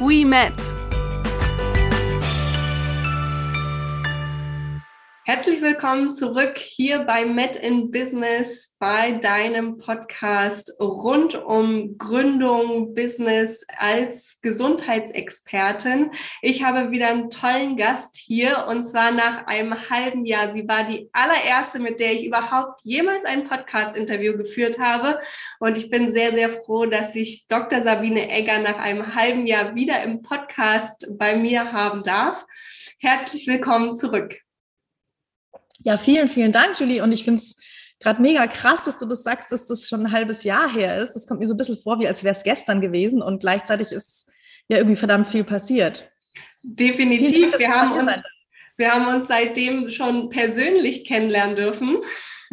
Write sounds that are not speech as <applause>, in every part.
we met. Herzlich willkommen zurück hier bei Met in Business, bei deinem Podcast rund um Gründung, Business als Gesundheitsexpertin. Ich habe wieder einen tollen Gast hier und zwar nach einem halben Jahr. Sie war die allererste, mit der ich überhaupt jemals ein Podcast-Interview geführt habe. Und ich bin sehr, sehr froh, dass ich Dr. Sabine Egger nach einem halben Jahr wieder im Podcast bei mir haben darf. Herzlich willkommen zurück. Ja, vielen, vielen Dank, Julie. Und ich finde es gerade mega krass, dass du das sagst, dass das schon ein halbes Jahr her ist. Das kommt mir so ein bisschen vor, wie als wäre es gestern gewesen. Und gleichzeitig ist ja irgendwie verdammt viel passiert. Definitiv. Wir haben, uns, wir haben uns seitdem schon persönlich kennenlernen dürfen.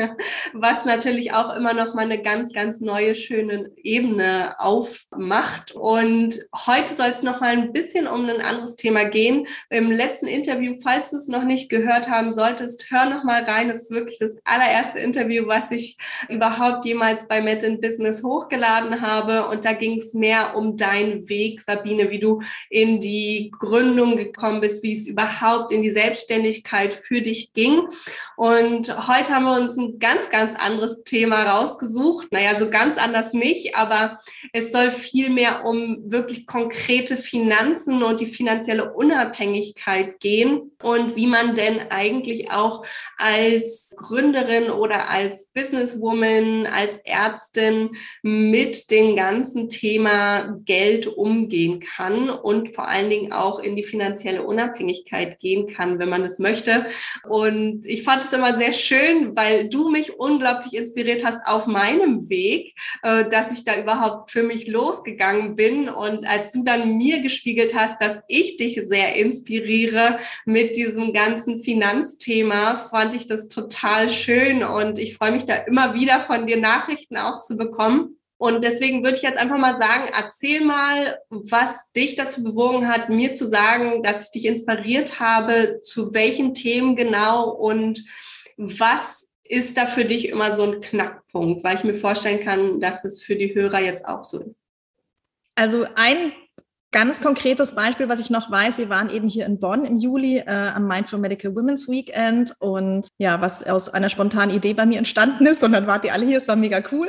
<laughs> was natürlich auch immer noch mal eine ganz, ganz neue, schöne Ebene aufmacht. Und heute soll es noch mal ein bisschen um ein anderes Thema gehen. Im letzten Interview, falls du es noch nicht gehört haben solltest, hör noch mal rein. Es ist wirklich das allererste Interview, was ich überhaupt jemals bei Met in Business hochgeladen habe. Und da ging es mehr um deinen Weg, Sabine, wie du in die Gründung gekommen bist, wie es überhaupt in die Selbstständigkeit für dich ging. Und heute haben wir uns ein ganz, ganz anderes Thema rausgesucht. Naja, so ganz anders nicht, aber es soll viel mehr um wirklich konkrete Finanzen und die finanzielle Unabhängigkeit gehen und wie man denn eigentlich auch als Gründerin oder als Businesswoman, als Ärztin mit dem ganzen Thema Geld umgehen kann und vor allen Dingen auch in die finanzielle Unabhängigkeit gehen kann, wenn man es möchte. Und ich fand es immer sehr schön, weil du mich unglaublich inspiriert hast auf meinem Weg, äh, dass ich da überhaupt für mich losgegangen bin. Und als du dann mir gespiegelt hast, dass ich dich sehr inspiriere mit diesem ganzen Finanzthema, fand ich das total schön. Und ich freue mich da immer wieder von dir Nachrichten auch zu bekommen. Und deswegen würde ich jetzt einfach mal sagen, erzähl mal, was dich dazu bewogen hat, mir zu sagen, dass ich dich inspiriert habe, zu welchen Themen genau und was ist da für dich immer so ein Knackpunkt? Weil ich mir vorstellen kann, dass es für die Hörer jetzt auch so ist. Also ein ganz konkretes Beispiel, was ich noch weiß, wir waren eben hier in Bonn im Juli äh, am Mindful Medical Women's Weekend und ja, was aus einer spontanen Idee bei mir entstanden ist und dann wart ihr alle hier, es war mega cool.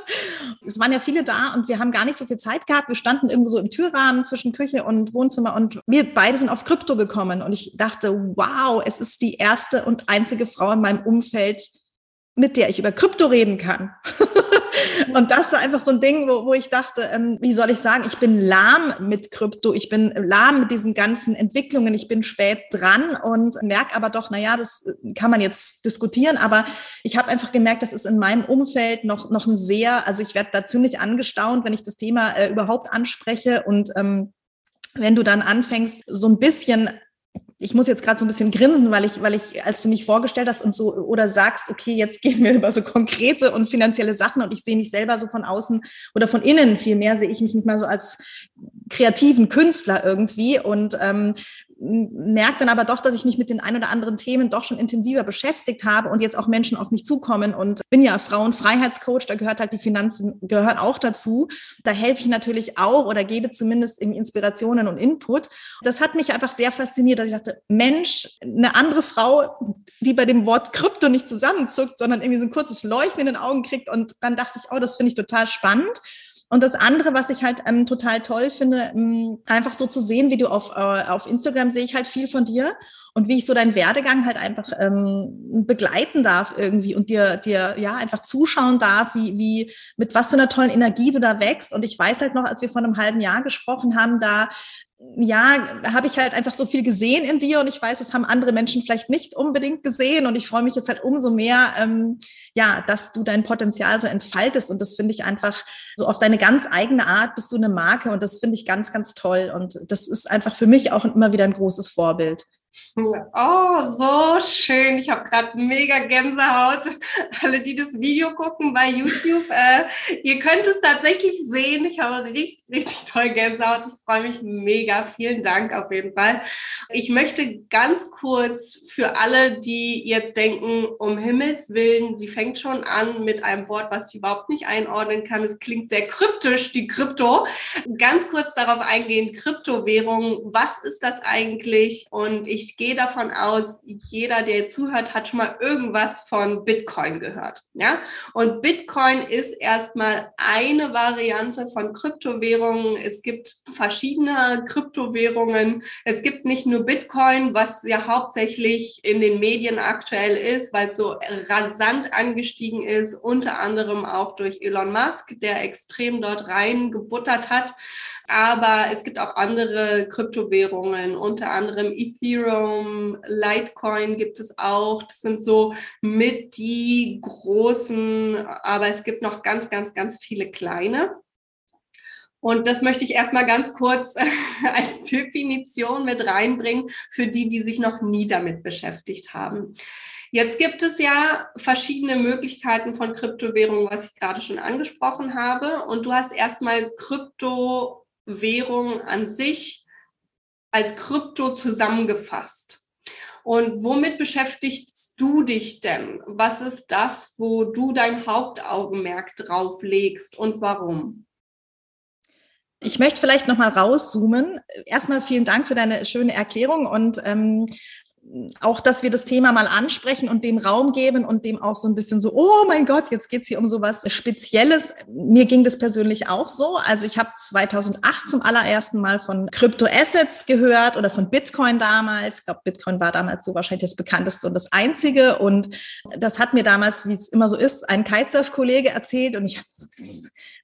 <laughs> es waren ja viele da und wir haben gar nicht so viel Zeit gehabt. Wir standen irgendwo so im Türrahmen zwischen Küche und Wohnzimmer und wir beide sind auf Krypto gekommen und ich dachte, wow, es ist die erste und einzige Frau in meinem Umfeld, mit der ich über Krypto reden kann. <laughs> und das war einfach so ein Ding, wo, wo ich dachte, ähm, wie soll ich sagen, ich bin lahm mit Krypto, ich bin lahm mit diesen ganzen Entwicklungen, ich bin spät dran und merke aber doch, naja, das kann man jetzt diskutieren, aber ich habe einfach gemerkt, das ist in meinem Umfeld noch, noch ein sehr, also ich werde da ziemlich angestaunt, wenn ich das Thema äh, überhaupt anspreche und ähm, wenn du dann anfängst, so ein bisschen ich muss jetzt gerade so ein bisschen grinsen, weil ich, weil ich, als du mich vorgestellt hast und so oder sagst, okay, jetzt gehen wir über so konkrete und finanzielle Sachen und ich sehe mich selber so von außen oder von innen vielmehr sehe ich mich nicht mal so als kreativen Künstler irgendwie. Und ähm, merke dann aber doch, dass ich mich mit den ein oder anderen Themen doch schon intensiver beschäftigt habe und jetzt auch Menschen auf mich zukommen und bin ja Frauenfreiheitscoach, da gehört halt die Finanzen, gehören auch dazu. Da helfe ich natürlich auch oder gebe zumindest Inspirationen und Input. Das hat mich einfach sehr fasziniert, dass ich dachte, Mensch, eine andere Frau, die bei dem Wort Krypto nicht zusammenzuckt, sondern irgendwie so ein kurzes Leuchten in den Augen kriegt und dann dachte ich, oh, das finde ich total spannend. Und das andere, was ich halt ähm, total toll finde, ähm, einfach so zu sehen, wie du auf, äh, auf Instagram sehe ich halt viel von dir. und wie ich so deinen Werdegang halt einfach ähm, begleiten darf irgendwie und dir, dir ja einfach zuschauen darf, wie, wie, mit was für einer tollen Energie du da wächst. Und ich weiß halt noch, als wir vor einem halben Jahr gesprochen haben, da ja, habe ich halt einfach so viel gesehen in dir und ich weiß, es haben andere Menschen vielleicht nicht unbedingt gesehen und ich freue mich jetzt halt umso mehr, ähm, ja, dass du dein Potenzial so entfaltest. Und das finde ich einfach so auf deine ganz eigene Art bist du eine Marke. Und das finde ich ganz, ganz toll. Und das ist einfach für mich auch immer wieder ein großes Vorbild. Oh, so schön. Ich habe gerade mega Gänsehaut. <laughs> Alle, die das Video gucken bei YouTube, äh, ihr könnt es tatsächlich sehen. Ich habe richtig, richtig toll Gänsehaut. Ich freue mich mega. Vielen Dank auf jeden Fall. Ich möchte ganz kurz für alle, die jetzt denken, um Himmels Willen, sie fängt schon an mit einem Wort, was ich überhaupt nicht einordnen kann. Es klingt sehr kryptisch, die Krypto. Ganz kurz darauf eingehen, Kryptowährung. Was ist das eigentlich? Und ich ich gehe davon aus, jeder, der zuhört, hat schon mal irgendwas von Bitcoin gehört. Ja? Und Bitcoin ist erstmal eine Variante von Kryptowährungen. Es gibt verschiedene Kryptowährungen. Es gibt nicht nur Bitcoin, was ja hauptsächlich in den Medien aktuell ist, weil es so rasant angestiegen ist, unter anderem auch durch Elon Musk, der extrem dort reingebuttert hat. Aber es gibt auch andere Kryptowährungen, unter anderem Ethereum, Litecoin gibt es auch. Das sind so mit die großen, aber es gibt noch ganz, ganz, ganz viele kleine. Und das möchte ich erstmal ganz kurz <laughs> als Definition mit reinbringen für die, die sich noch nie damit beschäftigt haben. Jetzt gibt es ja verschiedene Möglichkeiten von Kryptowährungen, was ich gerade schon angesprochen habe. Und du hast erstmal Krypto Währung an sich als Krypto zusammengefasst. Und womit beschäftigst du dich denn? Was ist das, wo du dein Hauptaugenmerk drauf legst und warum? Ich möchte vielleicht noch mal rauszoomen. Erstmal vielen Dank für deine schöne Erklärung und ähm, auch, dass wir das Thema mal ansprechen und dem Raum geben und dem auch so ein bisschen so, oh mein Gott, jetzt geht's hier um sowas Spezielles. Mir ging das persönlich auch so. Also ich habe 2008 zum allerersten Mal von Kryptoassets gehört oder von Bitcoin damals. Ich glaube, Bitcoin war damals so wahrscheinlich das bekannteste und das einzige. Und das hat mir damals, wie es immer so ist, ein Kitesurf-Kollege erzählt und ich habe so,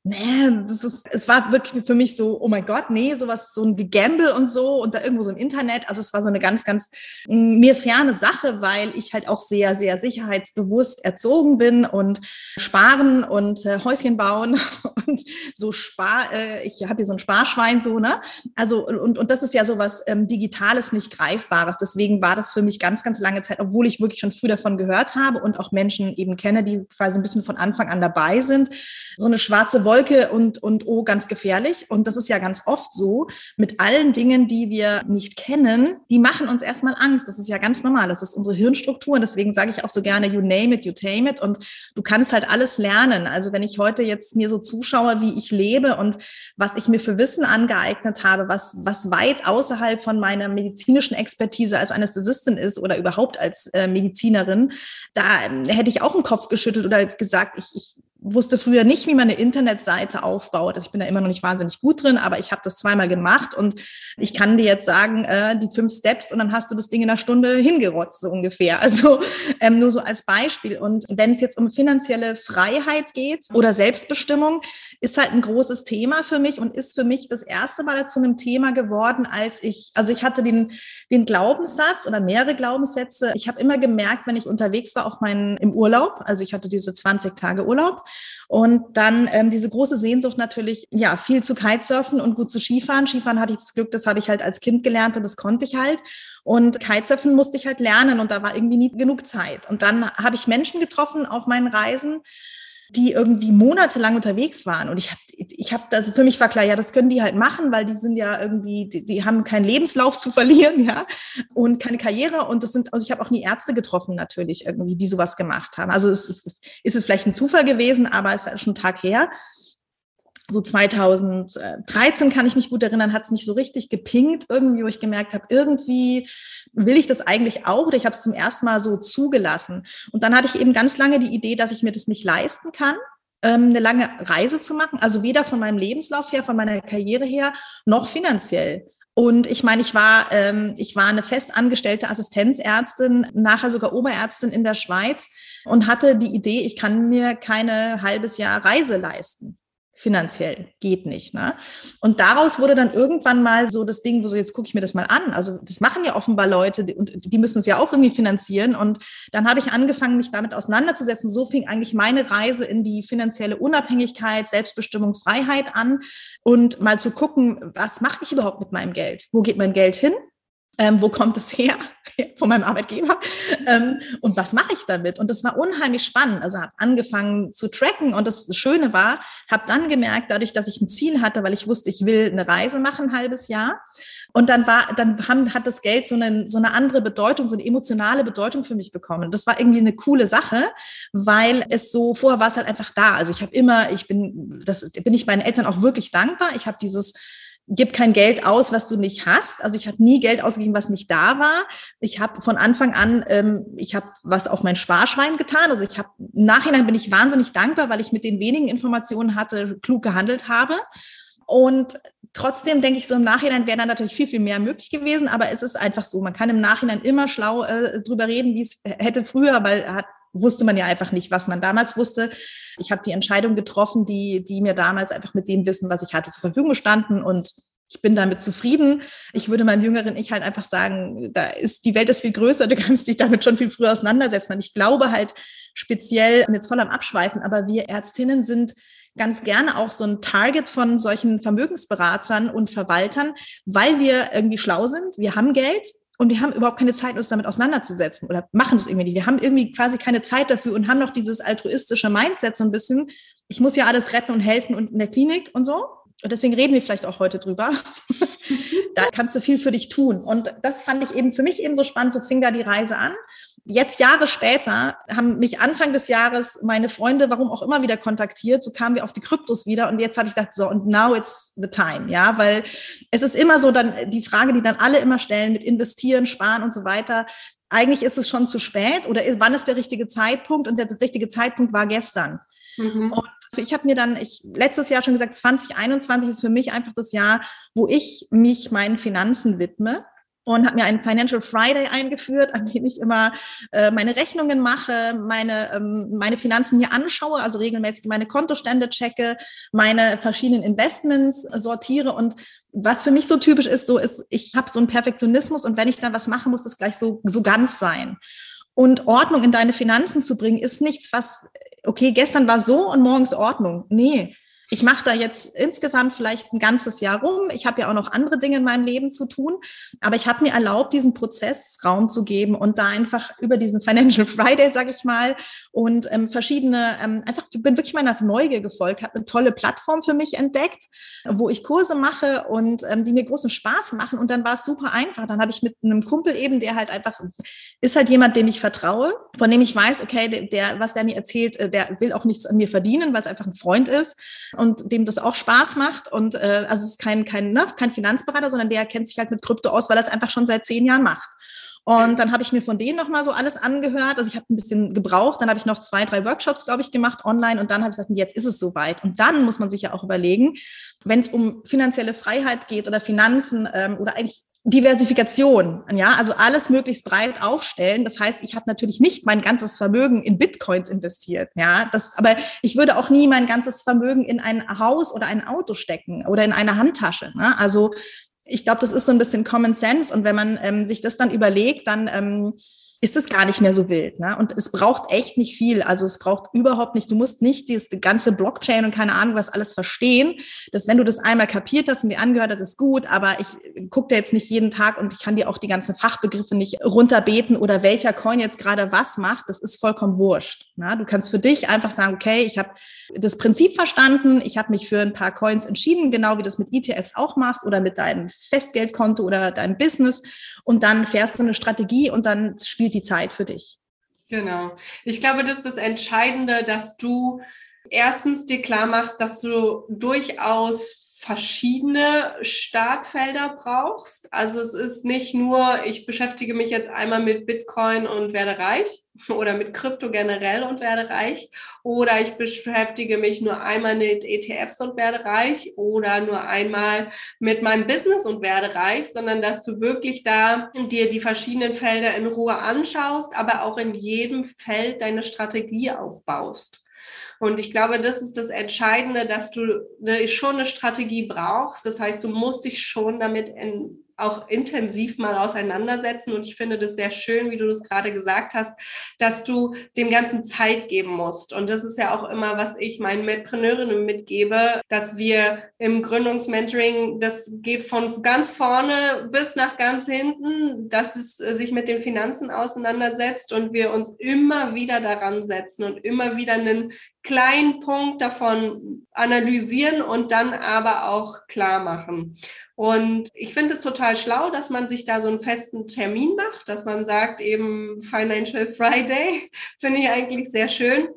nee, das ist, es war wirklich für mich so, oh mein Gott, nee, sowas, so ein Gegamble und so und da irgendwo so im Internet. Also es war so eine ganz, ganz mm, mir ferne Sache, weil ich halt auch sehr, sehr sicherheitsbewusst erzogen bin und sparen und äh, Häuschen bauen <laughs> und so spar, äh, ich habe hier so ein Sparschwein so, ne? Also und, und das ist ja sowas ähm, Digitales, nicht Greifbares. Deswegen war das für mich ganz, ganz lange Zeit, obwohl ich wirklich schon früh davon gehört habe und auch Menschen eben kenne, die quasi ein bisschen von Anfang an dabei sind, so eine schwarze Wolke Wolke und, und oh, ganz gefährlich. Und das ist ja ganz oft so mit allen Dingen, die wir nicht kennen, die machen uns erstmal Angst. Das ist ja ganz normal. Das ist unsere Hirnstruktur. Und deswegen sage ich auch so gerne, you name it, you tame it. Und du kannst halt alles lernen. Also wenn ich heute jetzt mir so zuschaue, wie ich lebe und was ich mir für Wissen angeeignet habe, was, was weit außerhalb von meiner medizinischen Expertise als Anästhesistin ist oder überhaupt als äh, Medizinerin, da äh, hätte ich auch einen Kopf geschüttelt oder gesagt, ich, ich wusste früher nicht, wie man eine Internetseite aufbaut. Also ich bin da immer noch nicht wahnsinnig gut drin, aber ich habe das zweimal gemacht und ich kann dir jetzt sagen, äh, die fünf Steps und dann hast du das Ding in einer Stunde hingerotzt, so ungefähr. <laughs> Also ähm, nur so als Beispiel. Und wenn es jetzt um finanzielle Freiheit geht oder Selbstbestimmung, ist halt ein großes Thema für mich und ist für mich das erste Mal zu einem Thema geworden, als ich, also ich hatte den, den Glaubenssatz oder mehrere Glaubenssätze. Ich habe immer gemerkt, wenn ich unterwegs war auf meinen, im Urlaub, also ich hatte diese 20 Tage Urlaub, und dann ähm, diese große Sehnsucht natürlich, ja, viel zu Kitesurfen und gut zu Skifahren. Skifahren hatte ich das Glück, das habe ich halt als Kind gelernt und das konnte ich halt. Und Kitesurfen musste ich halt lernen und da war irgendwie nie genug Zeit. Und dann habe ich Menschen getroffen auf meinen Reisen, die irgendwie monatelang unterwegs waren. Und ich habe, ich habe, also für mich war klar, ja, das können die halt machen, weil die sind ja irgendwie, die, die haben keinen Lebenslauf zu verlieren, ja, und keine Karriere. Und das sind, also ich habe auch nie Ärzte getroffen, natürlich, irgendwie, die sowas gemacht haben. Also es ist es vielleicht ein Zufall gewesen, aber es ist schon Tag her so 2013 kann ich mich gut erinnern, hat es mich so richtig gepinkt irgendwie, wo ich gemerkt habe, irgendwie will ich das eigentlich auch oder ich habe es zum ersten Mal so zugelassen. Und dann hatte ich eben ganz lange die Idee, dass ich mir das nicht leisten kann, ähm, eine lange Reise zu machen, also weder von meinem Lebenslauf her, von meiner Karriere her, noch finanziell. Und ich meine, ich war, ähm, ich war eine festangestellte Assistenzärztin, nachher sogar Oberärztin in der Schweiz und hatte die Idee, ich kann mir keine halbes Jahr Reise leisten finanziell geht nicht. Ne? Und daraus wurde dann irgendwann mal so das Ding, wo so jetzt gucke ich mir das mal an. Also das machen ja offenbar Leute und die müssen es ja auch irgendwie finanzieren. Und dann habe ich angefangen, mich damit auseinanderzusetzen. So fing eigentlich meine Reise in die finanzielle Unabhängigkeit, Selbstbestimmung, Freiheit an und mal zu gucken, was mache ich überhaupt mit meinem Geld? Wo geht mein Geld hin? Ähm, wo kommt es her? <laughs> Von meinem Arbeitgeber. Ähm, und was mache ich damit? Und das war unheimlich spannend. Also habe angefangen zu tracken und das Schöne war, habe dann gemerkt, dadurch, dass ich ein Ziel hatte, weil ich wusste, ich will eine Reise machen, ein halbes Jahr. Und dann war, dann haben, hat das Geld so eine, so eine andere Bedeutung, so eine emotionale Bedeutung für mich bekommen. Das war irgendwie eine coole Sache, weil es so, vorher war es halt einfach da. Also ich habe immer, ich bin, das bin ich meinen Eltern auch wirklich dankbar. Ich habe dieses gib kein Geld aus, was du nicht hast. Also ich habe nie Geld ausgegeben, was nicht da war. Ich habe von Anfang an, ähm, ich habe was auf mein Sparschwein getan. Also ich habe im Nachhinein bin ich wahnsinnig dankbar, weil ich mit den wenigen Informationen hatte, klug gehandelt habe. Und trotzdem denke ich, so im Nachhinein wäre dann natürlich viel, viel mehr möglich gewesen. Aber es ist einfach so, man kann im Nachhinein immer schlau äh, drüber reden, wie es hätte früher, weil hat wusste man ja einfach nicht, was man damals wusste. Ich habe die Entscheidung getroffen, die, die mir damals einfach mit dem Wissen, was ich hatte, zur Verfügung standen und ich bin damit zufrieden. Ich würde meinem jüngeren Ich halt einfach sagen, da ist, die Welt ist viel größer, du kannst dich damit schon viel früher auseinandersetzen. Und ich glaube halt speziell, jetzt voll am Abschweifen, aber wir Ärztinnen sind ganz gerne auch so ein Target von solchen Vermögensberatern und Verwaltern, weil wir irgendwie schlau sind. Wir haben Geld, und wir haben überhaupt keine Zeit, uns damit auseinanderzusetzen oder machen es irgendwie nicht. Wir haben irgendwie quasi keine Zeit dafür und haben noch dieses altruistische Mindset so ein bisschen. Ich muss ja alles retten und helfen und in der Klinik und so. Und deswegen reden wir vielleicht auch heute drüber. <laughs> da kannst du viel für dich tun. Und das fand ich eben für mich eben so spannend. So fing da die Reise an jetzt Jahre später haben mich Anfang des Jahres meine Freunde, warum auch immer, wieder kontaktiert. So kamen wir auf die Kryptos wieder. Und jetzt habe ich gedacht, so, und now it's the time. Ja, weil es ist immer so dann die Frage, die dann alle immer stellen mit investieren, sparen und so weiter. Eigentlich ist es schon zu spät oder wann ist der richtige Zeitpunkt? Und der richtige Zeitpunkt war gestern. Mhm. Und ich habe mir dann, ich letztes Jahr schon gesagt, 2021 ist für mich einfach das Jahr, wo ich mich meinen Finanzen widme und habe mir einen Financial Friday eingeführt, an dem ich immer äh, meine Rechnungen mache, meine, ähm, meine Finanzen mir anschaue, also regelmäßig meine Kontostände checke, meine verschiedenen Investments sortiere und was für mich so typisch ist, so ist, ich habe so einen Perfektionismus und wenn ich dann was mache, muss das gleich so, so ganz sein. Und Ordnung in deine Finanzen zu bringen, ist nichts, was, okay, gestern war so und morgens Ordnung. Nee, ich mache da jetzt insgesamt vielleicht ein ganzes Jahr rum. Ich habe ja auch noch andere Dinge in meinem Leben zu tun. Aber ich habe mir erlaubt, diesen Prozess Raum zu geben und da einfach über diesen Financial Friday, sage ich mal, und ähm, verschiedene, ähm, einfach bin wirklich meiner Neugier gefolgt, habe eine tolle Plattform für mich entdeckt, wo ich Kurse mache und ähm, die mir großen Spaß machen. Und dann war es super einfach. Dann habe ich mit einem Kumpel eben, der halt einfach ist halt jemand, dem ich vertraue, von dem ich weiß, okay, der, was der mir erzählt, äh, der will auch nichts an mir verdienen, weil es einfach ein Freund ist und dem das auch Spaß macht. Und äh, also es ist kein, kein, ne, kein Finanzberater, sondern der kennt sich halt mit Krypto aus, weil er es einfach schon seit zehn Jahren macht. Und dann habe ich mir von denen nochmal so alles angehört. Also ich habe ein bisschen gebraucht. Dann habe ich noch zwei, drei Workshops, glaube ich, gemacht online. Und dann habe ich gesagt, jetzt ist es soweit. Und dann muss man sich ja auch überlegen, wenn es um finanzielle Freiheit geht oder Finanzen ähm, oder eigentlich Diversifikation, ja, also alles möglichst breit aufstellen. Das heißt, ich habe natürlich nicht mein ganzes Vermögen in Bitcoins investiert, ja, das, aber ich würde auch nie mein ganzes Vermögen in ein Haus oder ein Auto stecken oder in eine Handtasche. Ne? Also ich glaube, das ist so ein bisschen Common Sense und wenn man ähm, sich das dann überlegt, dann ähm, ist es gar nicht mehr so wild. Ne? Und es braucht echt nicht viel. Also es braucht überhaupt nicht, du musst nicht dieses ganze Blockchain und keine Ahnung was alles verstehen. Dass wenn du das einmal kapiert hast und dir angehört hast, ist gut, aber ich gucke da jetzt nicht jeden Tag und ich kann dir auch die ganzen Fachbegriffe nicht runterbeten oder welcher Coin jetzt gerade was macht. Das ist vollkommen wurscht. Ne? Du kannst für dich einfach sagen, okay, ich habe das Prinzip verstanden, ich habe mich für ein paar Coins entschieden, genau wie du das mit ETFs auch machst oder mit deinem Festgeldkonto oder deinem Business. Und dann fährst du eine Strategie und dann spielst spielt die Zeit für dich. Genau. Ich glaube, das ist das Entscheidende, dass du erstens dir klar machst, dass du durchaus verschiedene Startfelder brauchst. Also es ist nicht nur, ich beschäftige mich jetzt einmal mit Bitcoin und werde reich <laughs> oder mit Krypto generell und werde reich oder ich beschäftige mich nur einmal mit ETFs und werde reich oder nur einmal mit meinem Business und werde reich, sondern dass du wirklich da dir die verschiedenen Felder in Ruhe anschaust, aber auch in jedem Feld deine Strategie aufbaust. Und ich glaube, das ist das Entscheidende, dass du schon eine Strategie brauchst. Das heißt, du musst dich schon damit in, auch intensiv mal auseinandersetzen. Und ich finde das sehr schön, wie du das gerade gesagt hast, dass du dem Ganzen Zeit geben musst. Und das ist ja auch immer, was ich meinen Mitpreneurinnen mitgebe, dass wir im Gründungsmentoring, das geht von ganz vorne bis nach ganz hinten, dass es sich mit den Finanzen auseinandersetzt und wir uns immer wieder daran setzen und immer wieder einen kleinen Punkt davon analysieren und dann aber auch klar machen. Und ich finde es total schlau, dass man sich da so einen festen Termin macht, dass man sagt, eben Financial Friday, <laughs> finde ich eigentlich sehr schön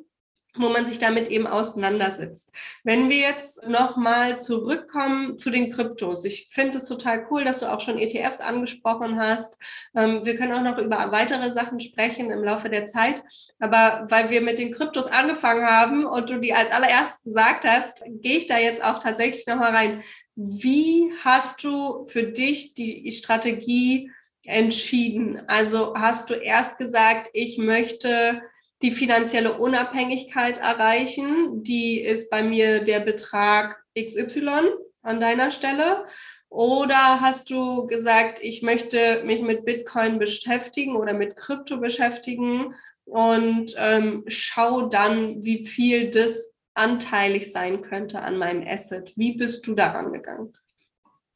wo man sich damit eben auseinandersetzt. Wenn wir jetzt nochmal zurückkommen zu den Kryptos. Ich finde es total cool, dass du auch schon ETFs angesprochen hast. Ähm, wir können auch noch über weitere Sachen sprechen im Laufe der Zeit. Aber weil wir mit den Kryptos angefangen haben und du die als allererstes gesagt hast, gehe ich da jetzt auch tatsächlich nochmal rein. Wie hast du für dich die Strategie entschieden? Also hast du erst gesagt, ich möchte die finanzielle Unabhängigkeit erreichen. Die ist bei mir der Betrag XY an deiner Stelle. Oder hast du gesagt, ich möchte mich mit Bitcoin beschäftigen oder mit Krypto beschäftigen und ähm, schau dann, wie viel das anteilig sein könnte an meinem Asset. Wie bist du daran gegangen?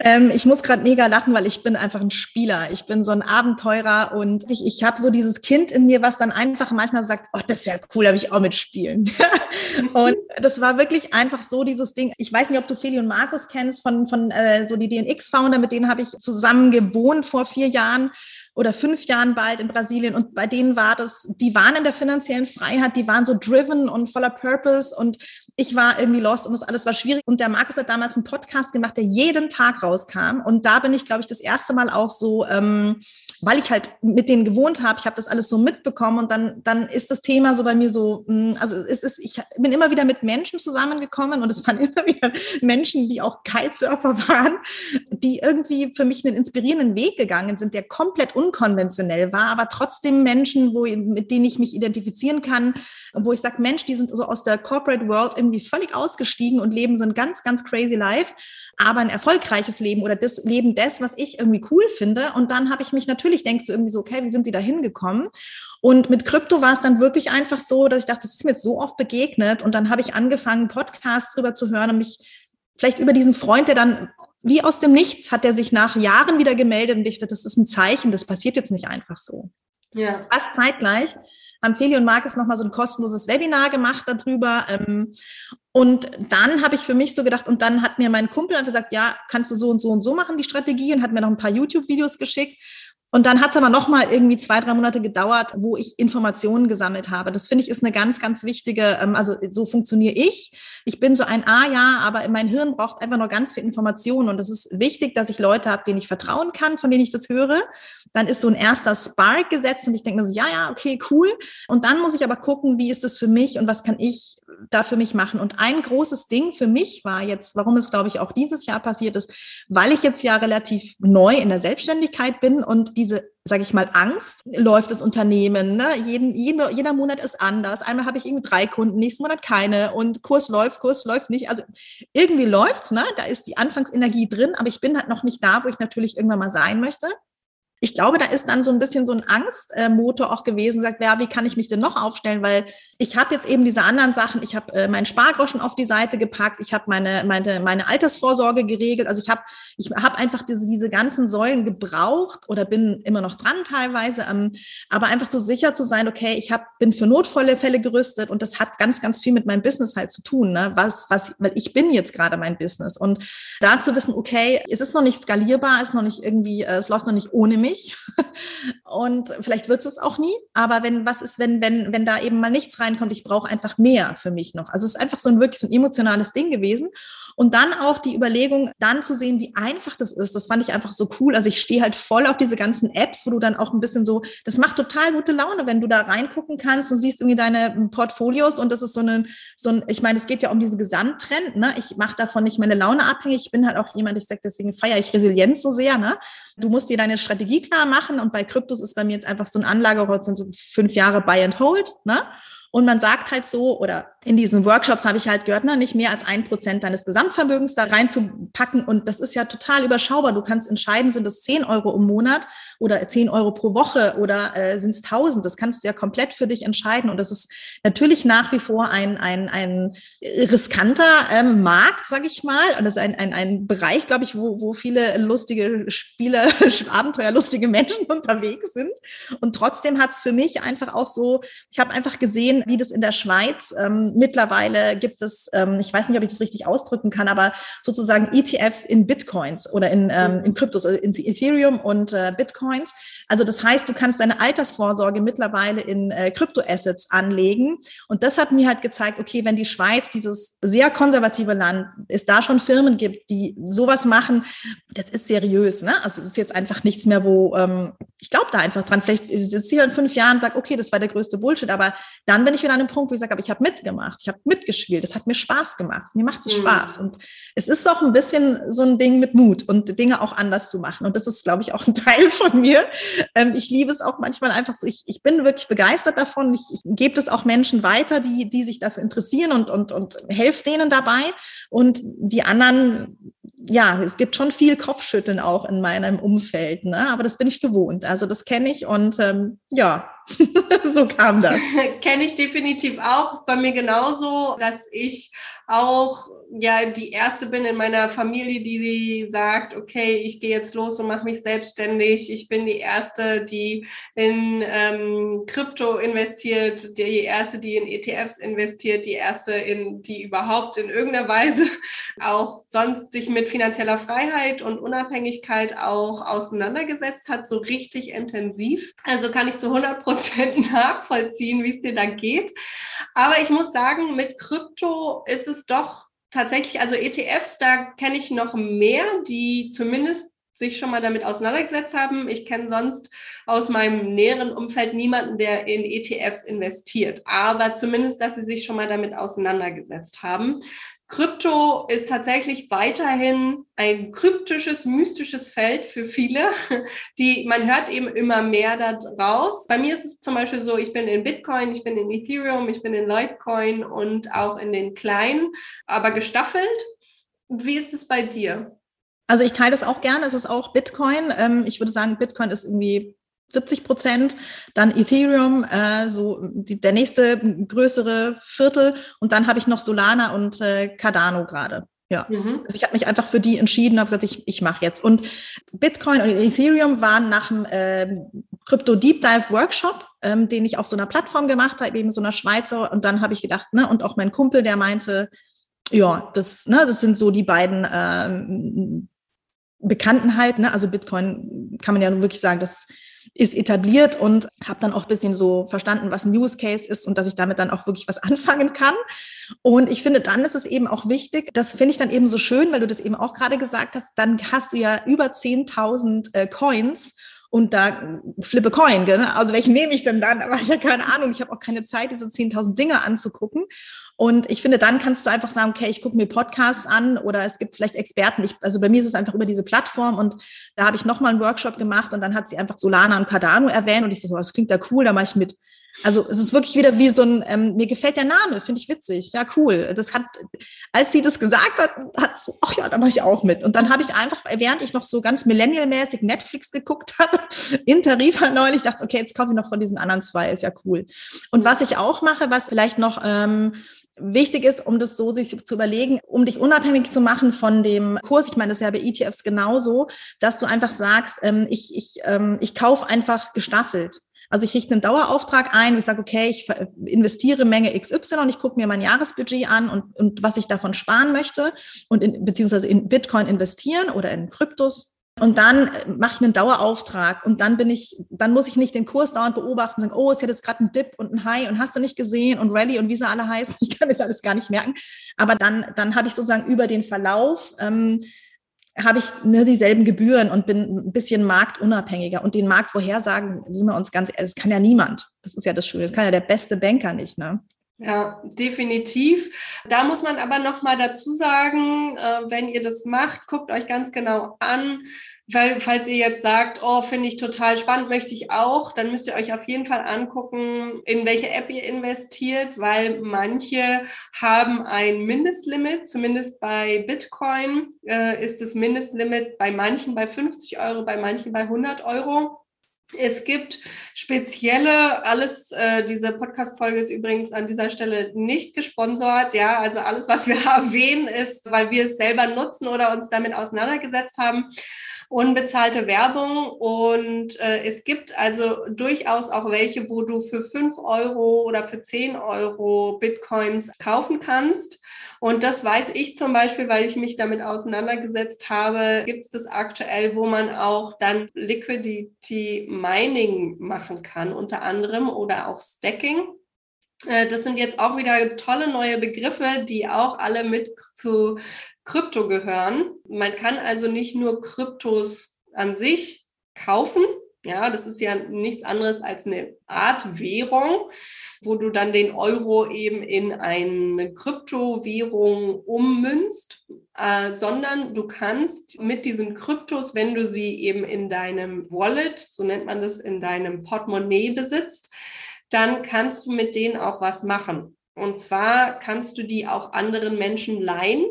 Ähm, ich muss gerade mega lachen, weil ich bin einfach ein Spieler. Ich bin so ein Abenteurer und ich, ich habe so dieses Kind in mir, was dann einfach manchmal sagt, oh, das ist ja cool, da will ich auch mitspielen. <laughs> und das war wirklich einfach so dieses Ding. Ich weiß nicht, ob du Feli und Markus kennst von, von äh, so die DNX-Founder, mit denen habe ich zusammen gewohnt vor vier Jahren oder fünf Jahren bald in Brasilien und bei denen war das, die waren in der finanziellen Freiheit, die waren so driven und voller Purpose und ich war irgendwie lost und das alles war schwierig. Und der Markus hat damals einen Podcast gemacht, der jeden Tag rauskam. Und da bin ich, glaube ich, das erste Mal auch so, ähm, weil ich halt mit denen gewohnt habe, ich habe das alles so mitbekommen und dann, dann ist das Thema so bei mir so, hm, also es ist, ich bin immer wieder mit Menschen zusammengekommen und es waren <laughs> immer wieder Menschen, die auch Kitesurfer waren, die irgendwie für mich einen inspirierenden Weg gegangen sind, der komplett unkonventionell war, aber trotzdem Menschen, wo, mit denen ich mich identifizieren kann, wo ich sage, Mensch, die sind so aus der Corporate World irgendwie völlig ausgestiegen und leben so ein ganz, ganz crazy Life, aber ein erfolgreiches Leben oder das Leben des, was ich irgendwie cool finde. Und dann habe ich mich natürlich, denkst du irgendwie so, okay, wie sind die da hingekommen? Und mit Krypto war es dann wirklich einfach so, dass ich dachte, das ist mir jetzt so oft begegnet. Und dann habe ich angefangen, Podcasts drüber zu hören und mich vielleicht über diesen Freund, der dann wie aus dem Nichts hat er sich nach Jahren wieder gemeldet und ich dachte, das ist ein Zeichen, das passiert jetzt nicht einfach so. Ja. Fast zeitgleich haben Feli und Markus nochmal so ein kostenloses Webinar gemacht darüber. Ähm, und dann habe ich für mich so gedacht, und dann hat mir mein Kumpel einfach gesagt, ja, kannst du so und so und so machen, die Strategie, und hat mir noch ein paar YouTube-Videos geschickt. Und dann hat es aber noch mal irgendwie zwei, drei Monate gedauert, wo ich Informationen gesammelt habe. Das finde ich ist eine ganz, ganz wichtige, ähm, also so funktioniere ich. Ich bin so ein, ah ja, aber mein Hirn braucht einfach noch ganz viel Informationen. Und es ist wichtig, dass ich Leute habe, denen ich vertrauen kann, von denen ich das höre. Dann ist so ein erster Spark gesetzt und ich denke mir so, ja, ja, okay, cool. Und dann muss ich aber gucken, wie ist das für mich und was kann ich da für mich machen. Und ein großes Ding für mich war jetzt, warum es, glaube ich, auch dieses Jahr passiert ist, weil ich jetzt ja relativ neu in der Selbstständigkeit bin und diese, sage ich mal, Angst, läuft das Unternehmen. Ne? Jeden, jeder, jeder Monat ist anders. Einmal habe ich irgendwie drei Kunden, nächsten Monat keine und Kurs läuft, Kurs läuft nicht. Also irgendwie läuft's, ne? da ist die Anfangsenergie drin, aber ich bin halt noch nicht da, wo ich natürlich irgendwann mal sein möchte ich glaube, da ist dann so ein bisschen so ein Angstmotor auch gewesen, sagt, ja, wie kann ich mich denn noch aufstellen? Weil ich habe jetzt eben diese anderen Sachen, ich habe äh, meinen Spargroschen auf die Seite gepackt, ich habe meine, meine, meine Altersvorsorge geregelt. Also ich habe ich hab einfach diese, diese ganzen Säulen gebraucht oder bin immer noch dran teilweise, ähm, aber einfach so sicher zu sein, okay, ich hab, bin für notvolle Fälle gerüstet und das hat ganz, ganz viel mit meinem Business halt zu tun. Ne? Was, was, weil ich bin jetzt gerade mein Business. Und da zu wissen, okay, es ist noch nicht skalierbar, es ist noch nicht irgendwie, äh, es läuft noch nicht ohne mich nicht. <laughs> Und vielleicht wird es auch nie. Aber wenn was ist, wenn, wenn, wenn da eben mal nichts reinkommt, ich brauche einfach mehr für mich noch. Also es ist einfach so ein wirklich so ein emotionales Ding gewesen. Und dann auch die Überlegung, dann zu sehen, wie einfach das ist. Das fand ich einfach so cool. Also ich stehe halt voll auf diese ganzen Apps, wo du dann auch ein bisschen so, das macht total gute Laune, wenn du da reingucken kannst und siehst irgendwie deine Portfolios und das ist so ein, so ein, ich meine, es geht ja um diesen Gesamttrend. Ne? Ich mache davon nicht meine Laune abhängig. Ich bin halt auch jemand, ich sage, deswegen feiere ich Resilienz so sehr. Ne? Du musst dir deine Strategie klar machen und bei Kryptos ist bei mir jetzt einfach so ein Anlagehorizont so fünf Jahre Buy and Hold. Ne? Und man sagt halt so, oder in diesen Workshops habe ich halt gehört, ne, nicht mehr als ein Prozent deines Gesamtvermögens da reinzupacken. Und das ist ja total überschaubar. Du kannst entscheiden, sind es zehn Euro im Monat oder zehn Euro pro Woche oder äh, sind es tausend. Das kannst du ja komplett für dich entscheiden. Und das ist natürlich nach wie vor ein, ein, ein riskanter ähm, Markt, sage ich mal. Und das ist ein, ein, ein Bereich, glaube ich, wo, wo viele lustige Spiele, <laughs> abenteuerlustige Menschen <laughs> unterwegs sind. Und trotzdem hat es für mich einfach auch so, ich habe einfach gesehen, wie das in der Schweiz ähm, mittlerweile gibt es, ähm, ich weiß nicht, ob ich das richtig ausdrücken kann, aber sozusagen ETFs in Bitcoins oder in, ähm, in Kryptos, also in Ethereum und äh, Bitcoins. Also das heißt, du kannst deine Altersvorsorge mittlerweile in äh, Kryptoassets anlegen. Und das hat mir halt gezeigt, okay, wenn die Schweiz, dieses sehr konservative Land, es da schon Firmen gibt, die sowas machen, das ist seriös. Ne? Also es ist jetzt einfach nichts mehr, wo ähm, ich glaube da einfach dran. Vielleicht sitze ich hier in fünf Jahren und sage, okay, das war der größte Bullshit. Aber dann bin ich wieder an einem Punkt, wo ich sage, aber ich habe mitgemacht, ich habe mitgespielt, es hat mir Spaß gemacht. Mir macht es mhm. Spaß. Und es ist auch ein bisschen so ein Ding mit Mut und Dinge auch anders zu machen. Und das ist, glaube ich, auch ein <laughs> Teil von mir, ähm, ich liebe es auch manchmal einfach so. Ich, ich bin wirklich begeistert davon. Ich, ich gebe es auch Menschen weiter, die, die sich dafür interessieren und, und, und helfe denen dabei. Und die anderen, ja, es gibt schon viel Kopfschütteln auch in meinem Umfeld, ne? aber das bin ich gewohnt. Also das kenne ich und ähm, ja, <laughs> so kam das. <laughs> Kenne ich definitiv auch. Ist bei mir genauso, dass ich auch ja die erste bin in meiner Familie, die sagt, okay, ich gehe jetzt los und mache mich selbstständig. Ich bin die erste, die in ähm, Krypto investiert, die erste, die in ETFs investiert, die erste, in, die überhaupt in irgendeiner Weise <laughs> auch sonst sich mit finanzieller Freiheit und Unabhängigkeit auch auseinandergesetzt hat, so richtig intensiv. Also kann ich zu 100 Prozent <laughs> nachvollziehen, wie es dir da geht. Aber ich muss sagen, mit Krypto ist es doch tatsächlich, also ETFs, da kenne ich noch mehr, die zumindest sich schon mal damit auseinandergesetzt haben. Ich kenne sonst aus meinem näheren Umfeld niemanden, der in ETFs investiert, aber zumindest, dass sie sich schon mal damit auseinandergesetzt haben. Krypto ist tatsächlich weiterhin ein kryptisches, mystisches Feld für viele, <laughs> die man hört eben immer mehr daraus. Bei mir ist es zum Beispiel so, ich bin in Bitcoin, ich bin in Ethereum, ich bin in Litecoin und auch in den kleinen, aber gestaffelt. Wie ist es bei dir? Also ich teile das auch gerne. Es ist auch Bitcoin. Ähm, ich würde sagen, Bitcoin ist irgendwie 70 Prozent, dann Ethereum, äh, so die, der nächste größere Viertel und dann habe ich noch Solana und äh, Cardano gerade. Ja, mhm. also ich habe mich einfach für die entschieden, habe gesagt, ich, ich mache jetzt. Und Bitcoin und Ethereum waren nach dem äh, Crypto Deep Dive Workshop, ähm, den ich auf so einer Plattform gemacht habe, eben so einer Schweizer. Und dann habe ich gedacht, ne, und auch mein Kumpel, der meinte, ja, das, ne, das sind so die beiden ähm, Bekanntenheit. Ne? Also Bitcoin kann man ja wirklich sagen, das ist etabliert und habe dann auch ein bisschen so verstanden, was ein Use Case ist und dass ich damit dann auch wirklich was <laughs> anfangen kann. Und ich finde, dann ist es eben auch wichtig, das finde ich dann eben so schön, weil du das eben auch gerade gesagt hast, dann hast du ja über 10.000 äh, Coins und da flippe Coin, gell? also welchen nehme ich denn dann? Aber ich habe keine Ahnung, ich habe auch keine Zeit, diese 10.000 Dinge anzugucken. Und ich finde, dann kannst du einfach sagen, okay, ich gucke mir Podcasts an oder es gibt vielleicht Experten. Ich, also bei mir ist es einfach über diese Plattform und da habe ich nochmal einen Workshop gemacht und dann hat sie einfach Solana und Cardano erwähnt und ich so, das klingt ja cool, da mache ich mit. Also es ist wirklich wieder wie so ein, ähm, mir gefällt der Name, finde ich witzig. Ja, cool. Das hat, als sie das gesagt hat, hat so, ach ja, da mache ich auch mit. Und dann habe ich einfach, während ich noch so ganz millennial-mäßig Netflix geguckt <laughs> habe, in Tarifa neulich, dachte, okay, jetzt kaufe ich noch von diesen anderen zwei, ist ja cool. Und was ich auch mache, was vielleicht noch ähm, wichtig ist, um das so sich zu überlegen, um dich unabhängig zu machen von dem Kurs. Ich meine, das ist ja bei ETFs genauso, dass du einfach sagst, ähm, ich, ich, ähm, ich kaufe einfach gestaffelt. Also ich richte einen Dauerauftrag ein, ich sage, okay, ich investiere Menge XY, ich gucke mir mein Jahresbudget an und, und was ich davon sparen möchte und in, beziehungsweise in Bitcoin investieren oder in Kryptos Und dann mache ich einen Dauerauftrag und dann bin ich, dann muss ich nicht den Kurs dauernd beobachten und sagen, oh, es hat jetzt gerade einen Dip und ein High und hast du nicht gesehen und Rally und wie sie alle heißen. <laughs> Ich kann das alles gar nicht merken. Aber dann, dann habe ich sozusagen über den Verlauf ähm, habe ich ne, dieselben Gebühren und bin ein bisschen marktunabhängiger. Und den Markt vorhersagen, sind wir uns ganz ehrlich, das kann ja niemand. Das ist ja das Schöne. Das kann ja der beste Banker nicht. Ne? Ja, definitiv. Da muss man aber noch mal dazu sagen, äh, wenn ihr das macht, guckt euch ganz genau an, weil falls ihr jetzt sagt, oh, finde ich total spannend, möchte ich auch, dann müsst ihr euch auf jeden Fall angucken, in welche App ihr investiert, weil manche haben ein Mindestlimit, zumindest bei Bitcoin äh, ist das Mindestlimit bei manchen bei 50 Euro, bei manchen bei 100 Euro. Es gibt spezielle, alles, äh, diese Podcast-Folge ist übrigens an dieser Stelle nicht gesponsert. Ja, also alles, was wir <laughs> erwähnen, ist, weil wir es selber nutzen oder uns damit auseinandergesetzt haben unbezahlte Werbung und äh, es gibt also durchaus auch welche, wo du für 5 Euro oder für 10 Euro Bitcoins kaufen kannst. Und das weiß ich zum Beispiel, weil ich mich damit auseinandergesetzt habe, gibt es das aktuell, wo man auch dann Liquidity Mining machen kann, unter anderem oder auch Stacking. Äh, das sind jetzt auch wieder tolle neue Begriffe, die auch alle mit zu Krypto gehören. Man kann also nicht nur Kryptos an sich kaufen. Ja, das ist ja nichts anderes als eine Art Währung, wo du dann den Euro eben in eine Kryptowährung ummünzt, äh, sondern du kannst mit diesen Kryptos, wenn du sie eben in deinem Wallet, so nennt man das, in deinem Portemonnaie besitzt, dann kannst du mit denen auch was machen. Und zwar kannst du die auch anderen Menschen leihen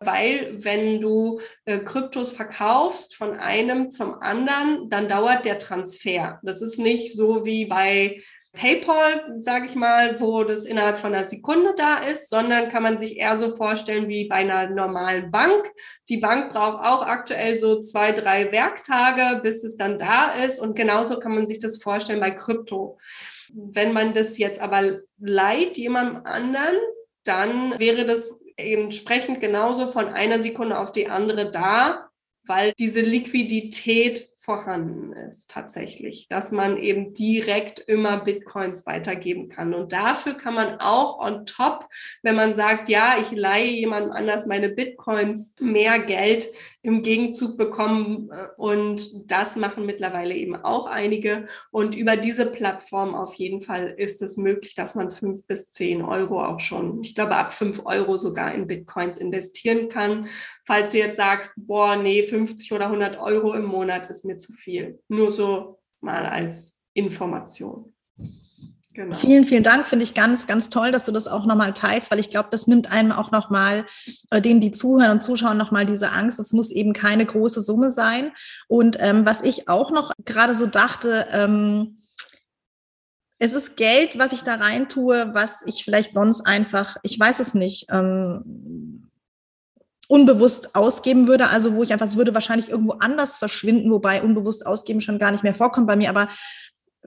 weil wenn du äh, Kryptos verkaufst von einem zum anderen, dann dauert der Transfer. Das ist nicht so wie bei PayPal, sage ich mal, wo das innerhalb von einer Sekunde da ist, sondern kann man sich eher so vorstellen wie bei einer normalen Bank. Die Bank braucht auch aktuell so zwei, drei Werktage, bis es dann da ist. Und genauso kann man sich das vorstellen bei Krypto. Wenn man das jetzt aber leiht jemandem anderen, dann wäre das entsprechend genauso von einer Sekunde auf die andere da, weil diese Liquidität vorhanden ist tatsächlich, dass man eben direkt immer Bitcoins weitergeben kann. Und dafür kann man auch on top, wenn man sagt, ja, ich leihe jemandem anders meine Bitcoins, mehr Geld im Gegenzug bekommen. Und das machen mittlerweile eben auch einige. Und über diese Plattform auf jeden Fall ist es möglich, dass man fünf bis zehn Euro auch schon, ich glaube ab fünf Euro sogar in Bitcoins investieren kann. Falls du jetzt sagst, boah, nee, 50 oder 100 Euro im Monat ist mir zu viel. Nur so mal als Information. Genau. Vielen, vielen Dank. Finde ich ganz, ganz toll, dass du das auch nochmal teilst, weil ich glaube, das nimmt einem auch nochmal, äh, denen, die zuhören und zuschauen, nochmal diese Angst. Es muss eben keine große Summe sein. Und ähm, was ich auch noch gerade so dachte, ähm, es ist Geld, was ich da rein tue, was ich vielleicht sonst einfach, ich weiß es nicht, ähm, unbewusst ausgeben würde, also wo ich einfach, es würde wahrscheinlich irgendwo anders verschwinden, wobei unbewusst ausgeben schon gar nicht mehr vorkommt bei mir, aber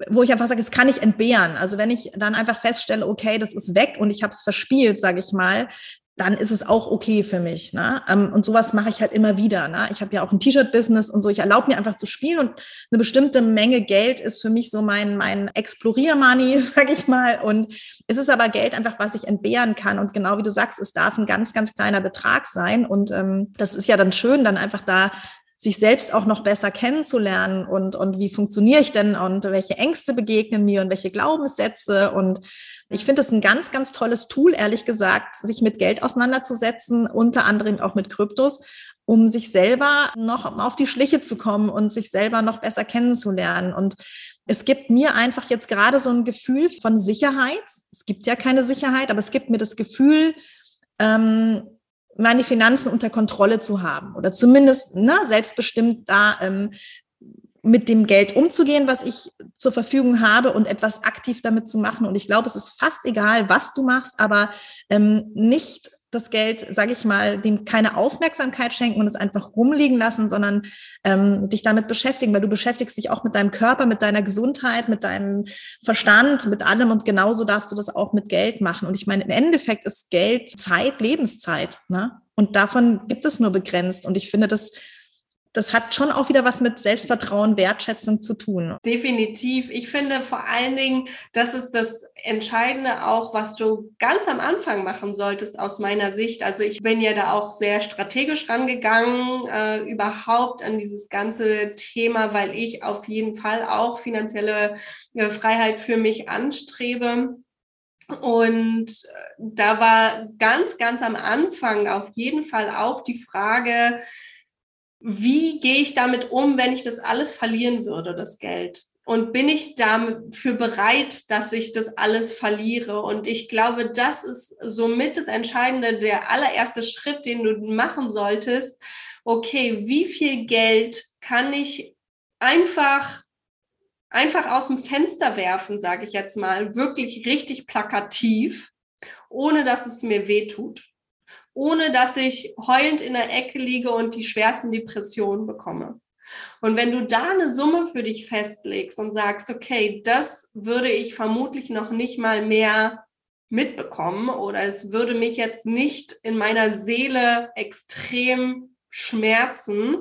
wo ich einfach sage, es kann ich entbehren. Also wenn ich dann einfach feststelle, okay, das ist weg und ich habe es verspielt, sage ich mal, dann ist es auch okay für mich. Ne? Ähm, und sowas mache ich halt immer wieder. Ne? Ich habe ja auch ein T-Shirt-Business und so. Ich erlaube mir einfach zu spielen und eine bestimmte Menge Geld ist für mich so mein, mein Explorier-Money, <laughs> sage ich mal. Und es ist aber Geld einfach, was ich entbehren kann. Und genau wie du sagst, es darf ein ganz, ganz kleiner Betrag sein. Und ähm, das ist ja dann schön, dann einfach da sich selbst auch noch besser kennenzulernen und, und wie funktioniere ich denn und welche Ängste begegnen mir und welche Glaubenssätze und ich finde es ein ganz, ganz tolles Tool, ehrlich gesagt, sich mit Geld auseinanderzusetzen, unter anderem auch mit Kryptos, um sich selber noch auf die Schliche zu kommen und sich selber noch besser kennenzulernen. Und es gibt mir einfach jetzt gerade so ein Gefühl von Sicherheit. Es gibt ja keine Sicherheit, aber es gibt mir das Gefühl, ähm, meine Finanzen unter Kontrolle zu haben oder zumindest ne, selbstbestimmt da ähm, mit dem Geld umzugehen, was ich zur Verfügung habe und etwas aktiv damit zu machen. Und ich glaube, es ist fast egal, was du machst, aber ähm, nicht das Geld, sage ich mal, dem keine Aufmerksamkeit schenken und es einfach rumliegen lassen, sondern ähm, dich damit beschäftigen, weil du beschäftigst dich auch mit deinem Körper, mit deiner Gesundheit, mit deinem Verstand, mit allem und genauso darfst du das auch mit Geld machen. Und ich meine, im Endeffekt ist Geld Zeit, Lebenszeit. Ne? Und davon gibt es nur begrenzt. Und ich finde das das hat schon auch wieder was mit Selbstvertrauen, Wertschätzung zu tun. Definitiv. Ich finde vor allen Dingen, das ist das Entscheidende auch, was du ganz am Anfang machen solltest aus meiner Sicht. Also ich bin ja da auch sehr strategisch rangegangen, äh, überhaupt an dieses ganze Thema, weil ich auf jeden Fall auch finanzielle äh, Freiheit für mich anstrebe. Und äh, da war ganz, ganz am Anfang auf jeden Fall auch die Frage, wie gehe ich damit um, wenn ich das alles verlieren würde, das Geld? Und bin ich dafür bereit, dass ich das alles verliere? Und ich glaube, das ist somit das Entscheidende, der allererste Schritt, den du machen solltest. Okay, wie viel Geld kann ich einfach einfach aus dem Fenster werfen, sage ich jetzt mal, wirklich richtig plakativ, ohne dass es mir wehtut ohne dass ich heulend in der Ecke liege und die schwersten Depressionen bekomme. Und wenn du da eine Summe für dich festlegst und sagst, okay, das würde ich vermutlich noch nicht mal mehr mitbekommen oder es würde mich jetzt nicht in meiner Seele extrem schmerzen,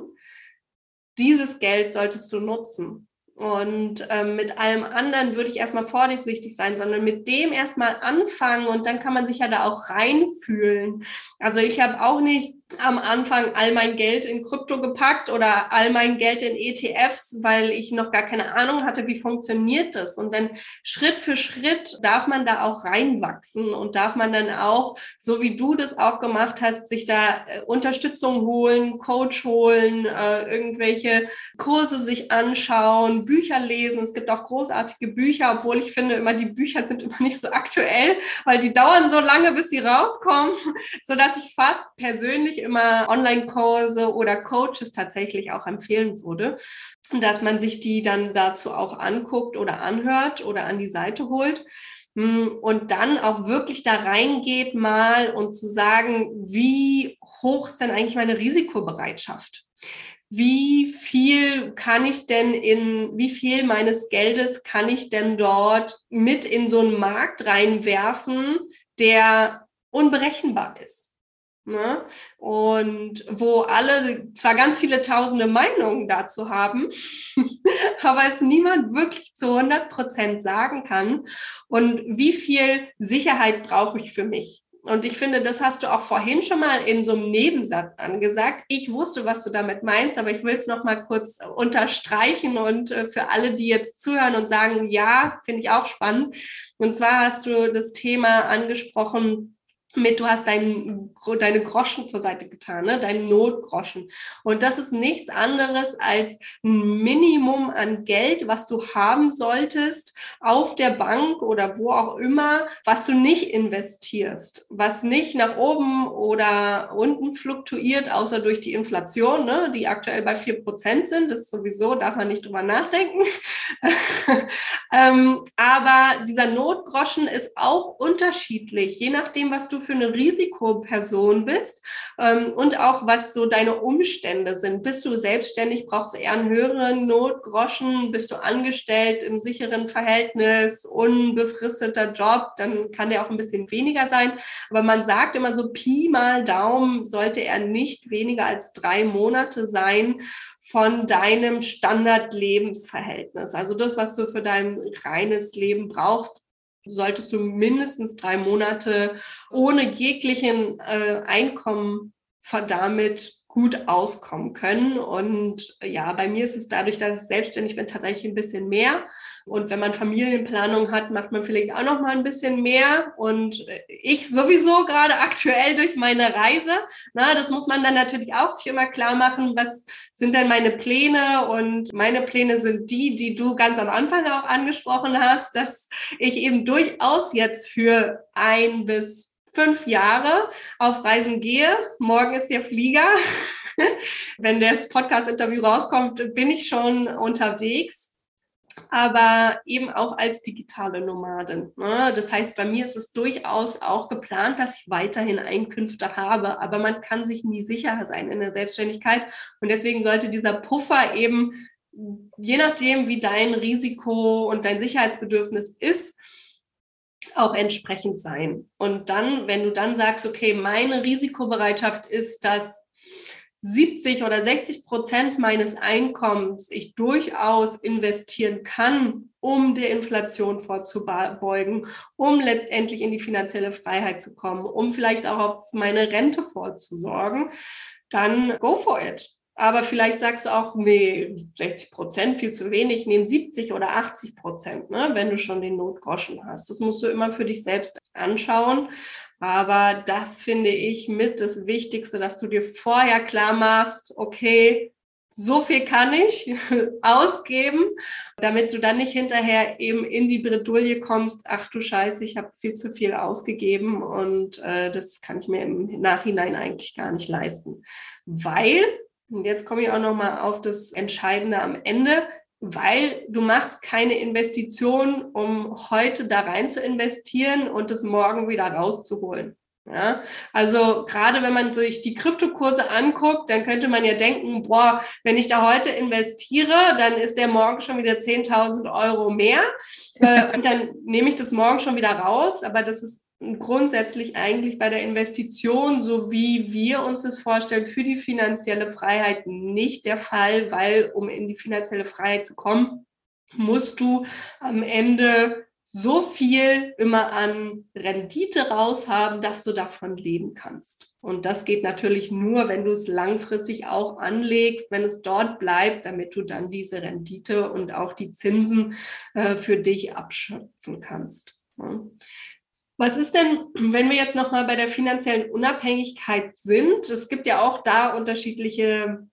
dieses Geld solltest du nutzen. Und ähm, mit allem anderen würde ich erstmal vorsichtig sein, sondern mit dem erstmal anfangen und dann kann man sich ja da auch reinfühlen. Also ich habe auch nicht am Anfang all mein Geld in Krypto gepackt oder all mein Geld in ETFs, weil ich noch gar keine Ahnung hatte, wie funktioniert das. Und dann Schritt für Schritt darf man da auch reinwachsen und darf man dann auch, so wie du das auch gemacht hast, sich da äh, Unterstützung holen, Coach holen, äh, irgendwelche Kurse sich anschauen, Bücher lesen. Es gibt auch großartige Bücher, obwohl ich finde, immer die Bücher sind immer nicht so aktuell, weil die dauern so lange, bis sie rauskommen, <laughs> so dass ich fast persönlich immer Online-Kurse oder Coaches tatsächlich auch empfehlen würde, dass man sich die dann dazu auch anguckt oder anhört oder an die Seite holt hm, und dann auch wirklich da reingeht mal und zu sagen, wie hoch ist denn eigentlich meine Risikobereitschaft? Wie viel kann ich denn in, wie viel meines Geldes kann ich denn dort mit in so einen Markt reinwerfen, der unberechenbar ist? Ne? Und wo alle zwar ganz viele tausende Meinungen dazu haben, <laughs> aber es niemand wirklich zu 100 Prozent sagen kann. Und wie viel Sicherheit brauche ich für mich? Und ich finde, das hast du auch vorhin schon mal in so einem Nebensatz angesagt. Ich wusste, was du damit meinst, aber ich will es noch mal kurz unterstreichen und äh, für alle, die jetzt zuhören und sagen, ja, finde ich auch spannend. Und zwar hast du das Thema angesprochen, mit, du hast dein, deine Groschen zur Seite getan, ne? deinen Notgroschen. Und das ist nichts anderes als ein Minimum an Geld, was du haben solltest auf der Bank oder wo auch immer, was du nicht investierst, was nicht nach oben oder unten fluktuiert, außer durch die Inflation, ne? die aktuell bei vier Prozent sind. Das ist sowieso, darf man nicht drüber nachdenken. <laughs> ähm, aber dieser Notgroschen ist auch unterschiedlich, je nachdem, was du für eine Risikoperson bist ähm, und auch was so deine Umstände sind. Bist du selbstständig, brauchst du eher einen höheren Notgroschen, bist du angestellt im sicheren Verhältnis, unbefristeter Job, dann kann der auch ein bisschen weniger sein. Aber man sagt immer so Pi mal Daumen sollte er nicht weniger als drei Monate sein von deinem Standardlebensverhältnis. Also das, was du für dein reines Leben brauchst, solltest du mindestens drei Monate ohne jeglichen äh, Einkommen damit gut auskommen können. Und ja, bei mir ist es dadurch, dass ich selbstständig bin, tatsächlich ein bisschen mehr. Und wenn man Familienplanung hat, macht man vielleicht auch noch mal ein bisschen mehr. Und ich sowieso gerade aktuell durch meine Reise. Na, das muss man dann natürlich auch sich immer klar machen. Was sind denn meine Pläne? Und meine Pläne sind die, die du ganz am Anfang auch angesprochen hast, dass ich eben durchaus jetzt für ein bis fünf Jahre auf Reisen gehe. Morgen ist der Flieger. <laughs> Wenn das Podcast-Interview rauskommt, bin ich schon unterwegs aber eben auch als digitale Nomadin. Ne? Das heißt, bei mir ist es durchaus auch geplant, dass ich weiterhin Einkünfte habe, aber man kann sich nie sicher sein in der Selbstständigkeit und deswegen sollte dieser Puffer eben, je nachdem, wie dein Risiko und dein Sicherheitsbedürfnis ist, auch entsprechend sein. Und dann, wenn du dann sagst, okay, meine Risikobereitschaft ist, dass 70 oder 60 Prozent meines Einkommens ich durchaus investieren kann, um der Inflation vorzubeugen, um letztendlich in die finanzielle Freiheit zu kommen, um vielleicht auch auf meine Rente vorzusorgen, dann go for it. Aber vielleicht sagst du auch, nee, 60 Prozent viel zu wenig, nehmen 70 oder 80 Prozent, ne, wenn du schon den Notgroschen hast. Das musst du immer für dich selbst anschauen. Aber das finde ich mit das Wichtigste, dass du dir vorher klar machst, okay, so viel kann ich <laughs> ausgeben, damit du dann nicht hinterher eben in die Bredouille kommst, ach du Scheiße, ich habe viel zu viel ausgegeben und äh, das kann ich mir im Nachhinein eigentlich gar nicht leisten. Weil, und jetzt komme ich auch nochmal auf das Entscheidende am Ende, weil du machst keine Investition, um heute da rein zu investieren und es morgen wieder rauszuholen. Ja, also gerade wenn man sich die Kryptokurse anguckt, dann könnte man ja denken, boah, wenn ich da heute investiere, dann ist der morgen schon wieder 10.000 Euro mehr äh, und dann nehme ich das morgen schon wieder raus. Aber das ist grundsätzlich eigentlich bei der Investition, so wie wir uns das vorstellen, für die finanzielle Freiheit nicht der Fall, weil um in die finanzielle Freiheit zu kommen, musst du am Ende so viel immer an Rendite raushaben, dass du davon leben kannst. Und das geht natürlich nur, wenn du es langfristig auch anlegst, wenn es dort bleibt, damit du dann diese Rendite und auch die Zinsen äh, für dich abschöpfen kannst. Ja. Was ist denn, wenn wir jetzt nochmal bei der finanziellen Unabhängigkeit sind? Es gibt ja auch da unterschiedliche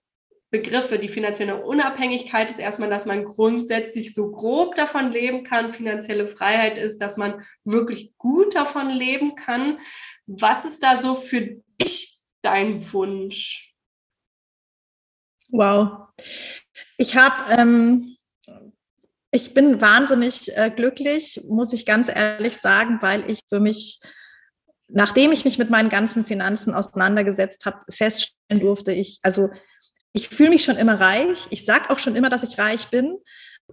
Begriffe. Die finanzielle Unabhängigkeit ist erstmal, dass man grundsätzlich so grob davon leben kann. Finanzielle Freiheit ist, dass man wirklich gut davon leben kann. Was ist da so für dich dein Wunsch? Wow. Ich habe ähm, ich bin wahnsinnig äh, glücklich, muss ich ganz ehrlich sagen, weil ich für mich, nachdem ich mich mit meinen ganzen Finanzen auseinandergesetzt habe, feststellen durfte, ich, also ich fühle mich schon immer reich. Ich sage auch schon immer, dass ich reich bin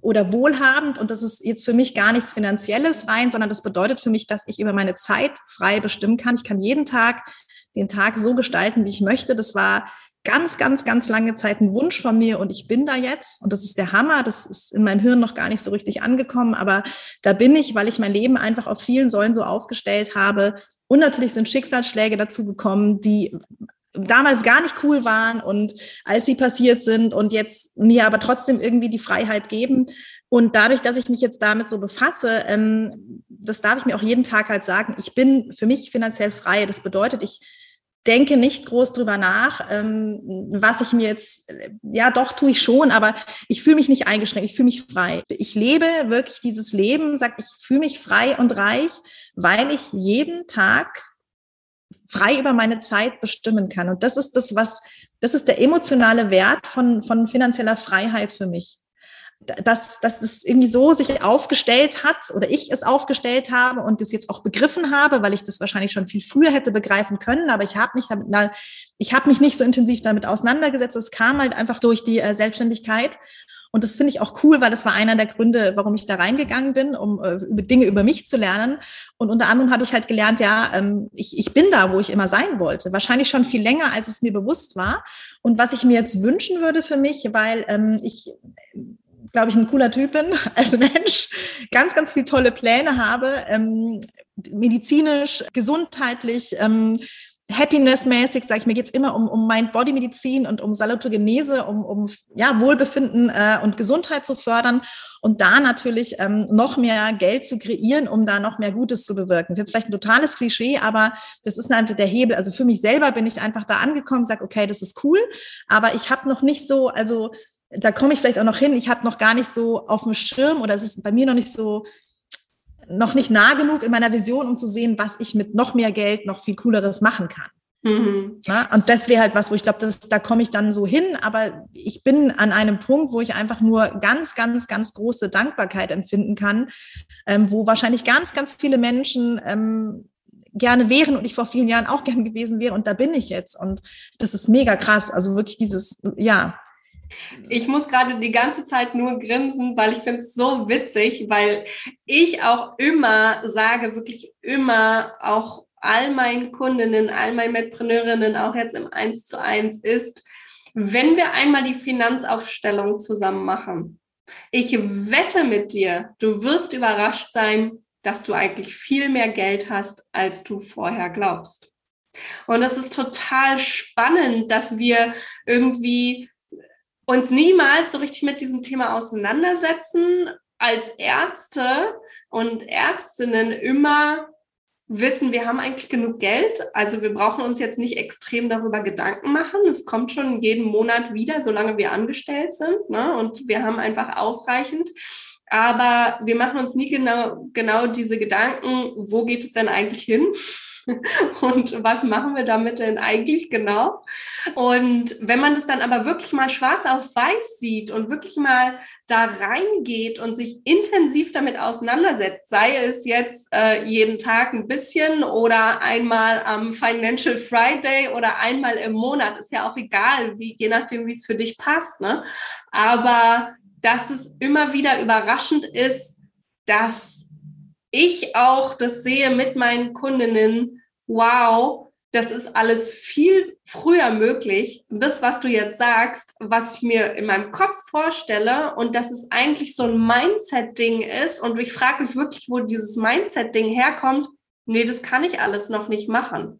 oder wohlhabend. Und das ist jetzt für mich gar nichts Finanzielles rein, sondern das bedeutet für mich, dass ich über meine Zeit frei bestimmen kann. Ich kann jeden Tag den Tag so gestalten, wie ich möchte. Das war ganz, ganz, ganz lange Zeit ein Wunsch von mir und ich bin da jetzt und das ist der Hammer. Das ist in meinem Hirn noch gar nicht so richtig angekommen, aber da bin ich, weil ich mein Leben einfach auf vielen Säulen so aufgestellt habe. Und natürlich sind Schicksalsschläge dazu gekommen, die damals gar nicht cool waren und als sie passiert sind und jetzt mir aber trotzdem irgendwie die Freiheit geben. Und dadurch, dass ich mich jetzt damit so befasse, ähm, das darf ich mir auch jeden Tag halt sagen, ich bin für mich finanziell frei. Das bedeutet, ich denke nicht groß drüber nach, ähm, was ich mir jetzt, ja doch tue ich schon, aber ich fühle mich nicht eingeschränkt, ich fühle mich frei. Ich lebe wirklich dieses Leben, sag ich fühle mich frei und reich, weil ich jeden Tag frei über meine Zeit bestimmen kann. Und das ist das, was, das ist der emotionale Wert von, von finanzieller Freiheit für mich dass, dass es irgendwie so sich aufgestellt hat oder ich es aufgestellt habe und das jetzt auch begriffen habe, weil ich das wahrscheinlich schon viel früher hätte begreifen können, aber ich habe mich damit, ich habe mich nicht so intensiv damit auseinandergesetzt. Es kam halt einfach durch die äh, Selbstständigkeit. Und das finde ich auch cool, weil das war einer der Gründe, warum ich da reingegangen bin, um äh, Dinge über mich zu lernen. Und unter anderem habe ich halt gelernt, ja, ähm, ich, ich bin da, wo ich immer sein wollte. Wahrscheinlich schon viel länger, als es mir bewusst war. Und was ich mir jetzt wünschen würde für mich, weil ähm, ich glaube ich, ein cooler Typ bin <laughs> als Mensch, ganz, ganz viele tolle Pläne habe, ähm, medizinisch, gesundheitlich, ähm, Happiness-mäßig, sage ich mir, geht es immer um, um Mind-Body-Medizin und um Salutogenese, um, um ja, Wohlbefinden äh, und Gesundheit zu fördern und da natürlich ähm, noch mehr Geld zu kreieren, um da noch mehr Gutes zu bewirken. Das ist jetzt vielleicht ein totales Klischee, aber das ist einfach der Hebel. Also für mich selber bin ich einfach da angekommen, sage, okay, das ist cool, aber ich habe noch nicht so, also da komme ich vielleicht auch noch hin. Ich habe noch gar nicht so auf dem Schirm oder es ist bei mir noch nicht so, noch nicht nah genug in meiner Vision, um zu sehen, was ich mit noch mehr Geld noch viel cooleres machen kann. Mhm. Na, und das wäre halt was, wo ich glaube, da komme ich dann so hin. Aber ich bin an einem Punkt, wo ich einfach nur ganz, ganz, ganz große Dankbarkeit empfinden kann, ähm, wo wahrscheinlich ganz, ganz viele Menschen ähm, gerne wären und ich vor vielen Jahren auch gern gewesen wäre. Und da bin ich jetzt. Und das ist mega krass. Also wirklich dieses, ja, ich muss gerade die ganze Zeit nur grinsen, weil ich finde es so witzig, weil ich auch immer sage, wirklich immer auch all meinen Kundinnen, all meinen Mitpreneurinnen, auch jetzt im Eins zu eins ist, wenn wir einmal die Finanzaufstellung zusammen machen, ich wette mit dir, du wirst überrascht sein, dass du eigentlich viel mehr Geld hast, als du vorher glaubst. Und es ist total spannend, dass wir irgendwie uns niemals so richtig mit diesem Thema auseinandersetzen, als Ärzte und Ärztinnen immer wissen, wir haben eigentlich genug Geld. Also wir brauchen uns jetzt nicht extrem darüber Gedanken machen. Es kommt schon jeden Monat wieder, solange wir angestellt sind. Ne? Und wir haben einfach ausreichend. Aber wir machen uns nie genau, genau diese Gedanken, wo geht es denn eigentlich hin? <laughs> und was machen wir damit denn eigentlich genau? Und wenn man das dann aber wirklich mal schwarz auf weiß sieht und wirklich mal da reingeht und sich intensiv damit auseinandersetzt, sei es jetzt äh, jeden Tag ein bisschen oder einmal am Financial Friday oder einmal im Monat, ist ja auch egal, wie, je nachdem, wie es für dich passt. Ne? Aber dass es immer wieder überraschend ist, dass ich auch das sehe mit meinen Kundinnen, wow, das ist alles viel früher möglich. Das, was du jetzt sagst, was ich mir in meinem Kopf vorstelle und dass es eigentlich so ein Mindset-Ding ist und ich frage mich wirklich, wo dieses Mindset-Ding herkommt. Nee, das kann ich alles noch nicht machen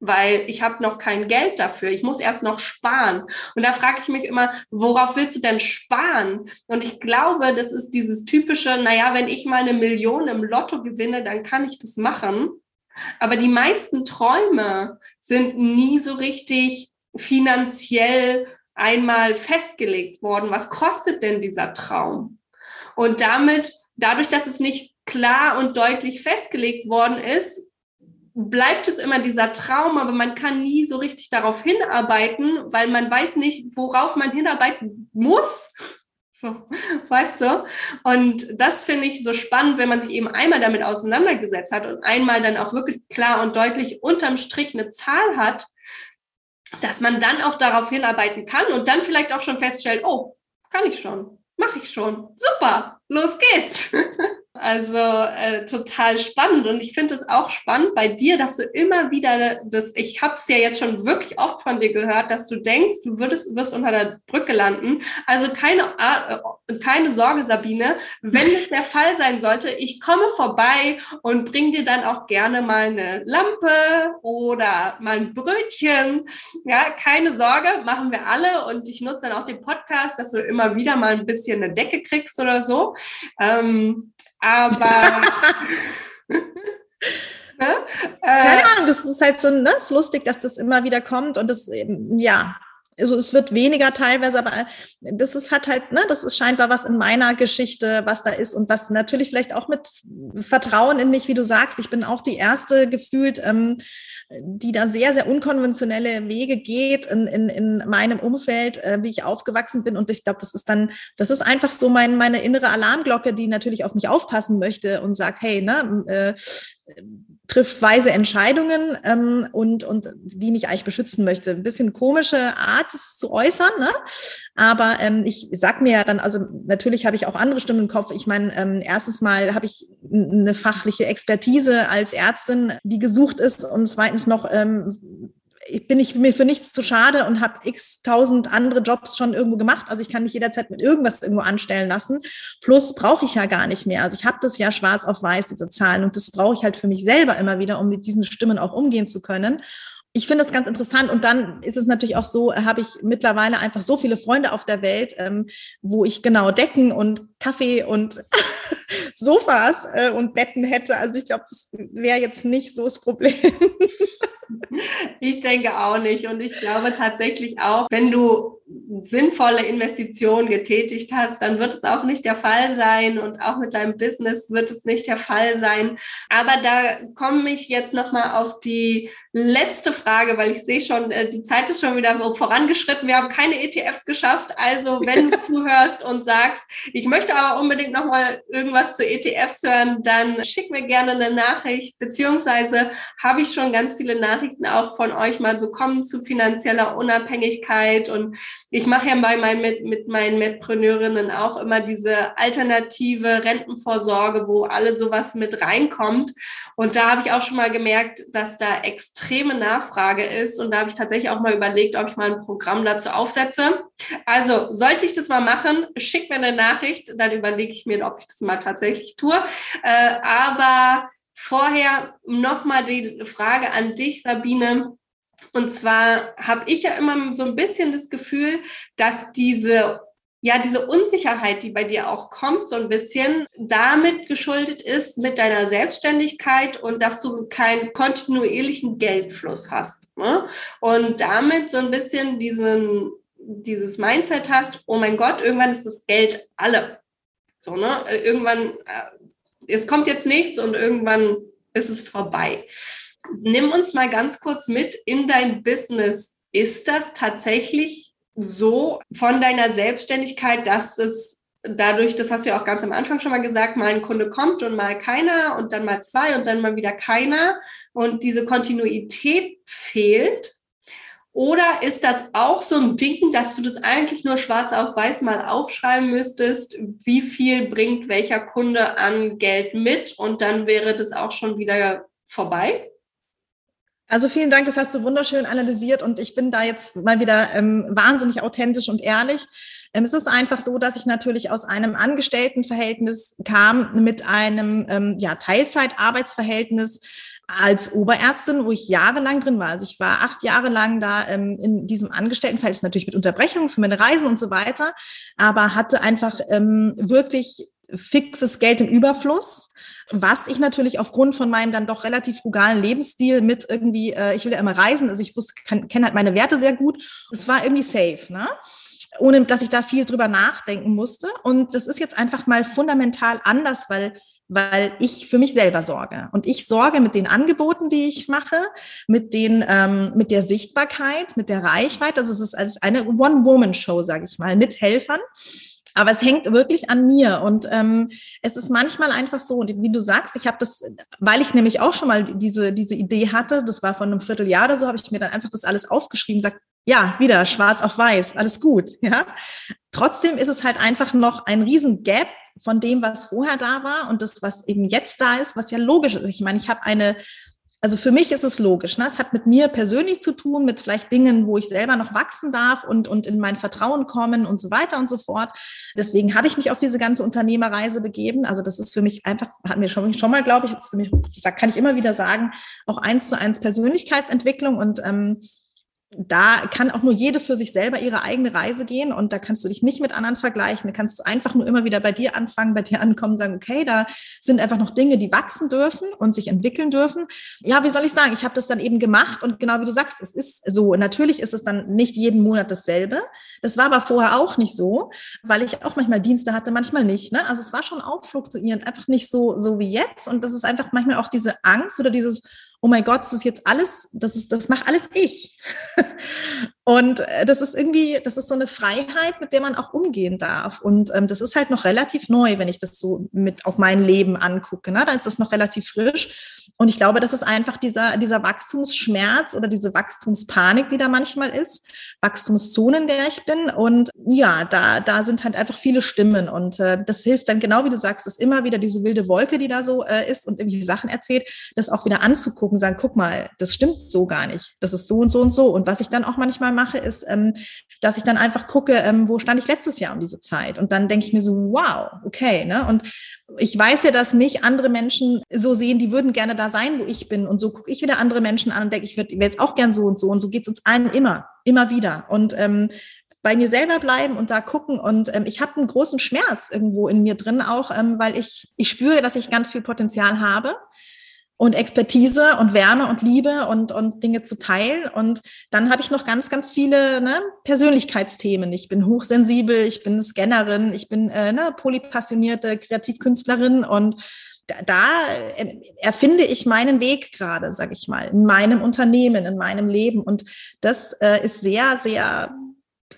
weil ich habe noch kein Geld dafür. Ich muss erst noch sparen. Und da frage ich mich immer, worauf willst du denn sparen? Und ich glaube, das ist dieses typische, naja, wenn ich mal eine Million im Lotto gewinne, dann kann ich das machen. Aber die meisten Träume sind nie so richtig finanziell einmal festgelegt worden. Was kostet denn dieser Traum? Und damit, dadurch, dass es nicht klar und deutlich festgelegt worden ist, bleibt es immer dieser Traum, aber man kann nie so richtig darauf hinarbeiten, weil man weiß nicht, worauf man hinarbeiten muss. So, weißt du? Und das finde ich so spannend, wenn man sich eben einmal damit auseinandergesetzt hat und einmal dann auch wirklich klar und deutlich unterm Strich eine Zahl hat, dass man dann auch darauf hinarbeiten kann und dann vielleicht auch schon feststellt, oh, kann ich schon, mache ich schon, super, los geht's. Also äh, total spannend. Und ich finde es auch spannend bei dir, dass du immer wieder das, ich habe es ja jetzt schon wirklich oft von dir gehört, dass du denkst, du würdest, wirst unter der Brücke landen. Also keine, äh, keine Sorge, Sabine. Wenn es der Fall sein sollte, ich komme vorbei und bring dir dann auch gerne mal eine Lampe oder mal ein Brötchen. Ja, keine Sorge, machen wir alle. Und ich nutze dann auch den Podcast, dass du immer wieder mal ein bisschen eine Decke kriegst oder so. Ähm, aber. <laughs> <laughs> Ne? Keine äh, Ahnung, das ist halt so, ne, ist lustig, dass das immer wieder kommt und das, ja, also es wird weniger teilweise, aber das ist hat halt, ne, das ist scheinbar was in meiner Geschichte, was da ist und was natürlich vielleicht auch mit Vertrauen in mich, wie du sagst, ich bin auch die erste gefühlt, ähm, die da sehr, sehr unkonventionelle Wege geht in, in, in meinem Umfeld, äh, wie ich aufgewachsen bin. Und ich glaube, das ist dann, das ist einfach so mein, meine innere Alarmglocke, die natürlich auf mich aufpassen möchte und sagt, hey, ne, äh, trifft weise Entscheidungen ähm, und, und die mich eigentlich beschützen möchte. Ein bisschen komische Art, es zu äußern, ne? aber ähm, ich sag mir ja dann, also natürlich habe ich auch andere Stimmen im Kopf. Ich meine, ähm, erstens mal habe ich eine fachliche Expertise als Ärztin, die gesucht ist und zweitens noch ähm, bin ich mir für nichts zu schade und habe x tausend andere Jobs schon irgendwo gemacht. Also ich kann mich jederzeit mit irgendwas irgendwo anstellen lassen. Plus brauche ich ja gar nicht mehr. Also ich habe das ja schwarz auf weiß, diese Zahlen. Und das brauche ich halt für mich selber immer wieder, um mit diesen Stimmen auch umgehen zu können. Ich finde das ganz interessant. Und dann ist es natürlich auch so, habe ich mittlerweile einfach so viele Freunde auf der Welt, ähm, wo ich genau Decken und Kaffee und <laughs> Sofas äh, und Betten hätte. Also ich glaube, das wäre jetzt nicht so das Problem. <laughs> Ich denke auch nicht. Und ich glaube tatsächlich auch, wenn du sinnvolle Investitionen getätigt hast, dann wird es auch nicht der Fall sein. Und auch mit deinem Business wird es nicht der Fall sein. Aber da komme ich jetzt nochmal auf die letzte Frage, weil ich sehe schon, äh, die Zeit ist schon wieder vorangeschritten. Wir haben keine ETFs geschafft. Also wenn du <laughs> zuhörst und sagst, ich möchte möchte aber unbedingt nochmal irgendwas zu ETFs hören, dann schick mir gerne eine Nachricht, beziehungsweise habe ich schon ganz viele Nachrichten auch von euch mal bekommen zu finanzieller Unabhängigkeit und ich mache ja bei meinen, mit, mit meinen Mitpreneurinnen auch immer diese alternative Rentenvorsorge, wo alle sowas mit reinkommt. Und da habe ich auch schon mal gemerkt, dass da extreme Nachfrage ist. Und da habe ich tatsächlich auch mal überlegt, ob ich mal ein Programm dazu aufsetze. Also sollte ich das mal machen, schick mir eine Nachricht, dann überlege ich mir, ob ich das mal tatsächlich tue. Äh, aber vorher nochmal die Frage an dich, Sabine. Und zwar habe ich ja immer so ein bisschen das Gefühl, dass diese ja, diese Unsicherheit, die bei dir auch kommt, so ein bisschen damit geschuldet ist mit deiner Selbstständigkeit und dass du keinen kontinuierlichen Geldfluss hast. Ne? Und damit so ein bisschen diesen, dieses Mindset hast, oh mein Gott, irgendwann ist das Geld alle. So, ne? Irgendwann, äh, es kommt jetzt nichts und irgendwann ist es vorbei. Nimm uns mal ganz kurz mit in dein Business. Ist das tatsächlich so von deiner Selbstständigkeit, dass es dadurch, das hast du ja auch ganz am Anfang schon mal gesagt, mal ein Kunde kommt und mal keiner und dann mal zwei und dann mal wieder keiner und diese Kontinuität fehlt? Oder ist das auch so ein Ding, dass du das eigentlich nur schwarz auf weiß mal aufschreiben müsstest, wie viel bringt welcher Kunde an Geld mit und dann wäre das auch schon wieder vorbei? Also vielen Dank, das hast du wunderschön analysiert und ich bin da jetzt mal wieder ähm, wahnsinnig authentisch und ehrlich. Ähm, es ist einfach so, dass ich natürlich aus einem Angestelltenverhältnis kam mit einem ähm, ja, Teilzeitarbeitsverhältnis als Oberärztin, wo ich jahrelang drin war. Also ich war acht Jahre lang da ähm, in diesem Angestelltenverhältnis, natürlich mit Unterbrechungen für meine Reisen und so weiter, aber hatte einfach ähm, wirklich fixes Geld im Überfluss, was ich natürlich aufgrund von meinem dann doch relativ frugalen Lebensstil mit irgendwie, äh, ich will ja immer reisen, also ich wusste, kenne halt meine Werte sehr gut. Es war irgendwie safe, ne? ohne dass ich da viel drüber nachdenken musste. Und das ist jetzt einfach mal fundamental anders, weil weil ich für mich selber sorge. Und ich sorge mit den Angeboten, die ich mache, mit den, ähm, mit der Sichtbarkeit, mit der Reichweite. Also es ist als eine One-Woman-Show, sage ich mal, mit Helfern. Aber es hängt wirklich an mir. Und ähm, es ist manchmal einfach so, und wie du sagst, ich habe das, weil ich nämlich auch schon mal diese, diese Idee hatte, das war vor einem Vierteljahr oder so, habe ich mir dann einfach das alles aufgeschrieben, sagt, ja, wieder schwarz auf weiß, alles gut. Ja. Trotzdem ist es halt einfach noch ein riesen Gap von dem, was vorher da war und das, was eben jetzt da ist, was ja logisch ist. Ich meine, ich habe eine also für mich ist es logisch. Ne? Es hat mit mir persönlich zu tun, mit vielleicht Dingen, wo ich selber noch wachsen darf und, und in mein Vertrauen kommen und so weiter und so fort. Deswegen habe ich mich auf diese ganze Unternehmerreise begeben. Also das ist für mich einfach, hat mir schon, schon mal, glaube ich, ist für mich, kann ich immer wieder sagen, auch eins zu eins Persönlichkeitsentwicklung und ähm, da kann auch nur jede für sich selber ihre eigene Reise gehen und da kannst du dich nicht mit anderen vergleichen. Da kannst du einfach nur immer wieder bei dir anfangen, bei dir ankommen, sagen, okay, da sind einfach noch Dinge, die wachsen dürfen und sich entwickeln dürfen. Ja, wie soll ich sagen? Ich habe das dann eben gemacht und genau wie du sagst, es ist so. Natürlich ist es dann nicht jeden Monat dasselbe. Das war aber vorher auch nicht so, weil ich auch manchmal Dienste hatte, manchmal nicht. Ne? Also es war schon auch fluktuierend, einfach nicht so, so wie jetzt. Und das ist einfach manchmal auch diese Angst oder dieses, oh mein Gott, das ist jetzt alles, das ist, das macht alles ich. <laughs> Und äh, das ist irgendwie, das ist so eine Freiheit, mit der man auch umgehen darf. Und ähm, das ist halt noch relativ neu, wenn ich das so mit auf mein Leben angucke. Ne? Da ist das noch relativ frisch. Und ich glaube, das ist einfach dieser, dieser Wachstumsschmerz oder diese Wachstumspanik, die da manchmal ist, Wachstumszone, in der ich bin. Und ja, da, da sind halt einfach viele Stimmen. Und äh, das hilft dann genau, wie du sagst, dass immer wieder diese wilde Wolke, die da so äh, ist und irgendwie Sachen erzählt, das auch wieder anzugucken, sagen, guck mal, das stimmt so gar nicht. Das ist so und so und so. Und was ich dann auch manchmal mache, ist, ähm, dass ich dann einfach gucke, ähm, wo stand ich letztes Jahr um diese Zeit? Und dann denke ich mir so, wow, okay. Ne? Und ich weiß ja, dass mich andere Menschen so sehen, die würden gerne da sein, wo ich bin. Und so gucke ich wieder andere Menschen an und denke, ich würde jetzt auch gern so und so. Und so geht es uns allen immer, immer wieder. Und ähm, bei mir selber bleiben und da gucken. Und ähm, ich habe einen großen Schmerz irgendwo in mir drin auch, ähm, weil ich, ich spüre, dass ich ganz viel Potenzial habe und Expertise und Wärme und Liebe und, und Dinge zu teilen. Und dann habe ich noch ganz, ganz viele ne, Persönlichkeitsthemen. Ich bin hochsensibel, ich bin Scannerin, ich bin äh, ne, polypassionierte Kreativkünstlerin und da, da äh, erfinde ich meinen Weg gerade, sage ich mal, in meinem Unternehmen, in meinem Leben. Und das äh, ist sehr, sehr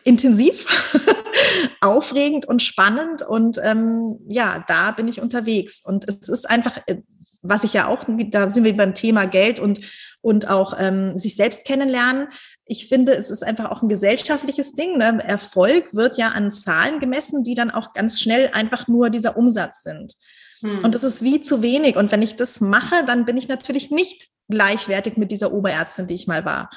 intensiv, <laughs> aufregend und spannend. Und ähm, ja, da bin ich unterwegs. Und es ist einfach, äh, was ich ja auch, da sind wir beim Thema Geld und, und auch ähm, sich selbst kennenlernen. Ich finde, es ist einfach auch ein gesellschaftliches Ding. Ne? Erfolg wird ja an Zahlen gemessen, die dann auch ganz schnell einfach nur dieser Umsatz sind. Hm. Und das ist wie zu wenig. Und wenn ich das mache, dann bin ich natürlich nicht gleichwertig mit dieser Oberärztin, die ich mal war.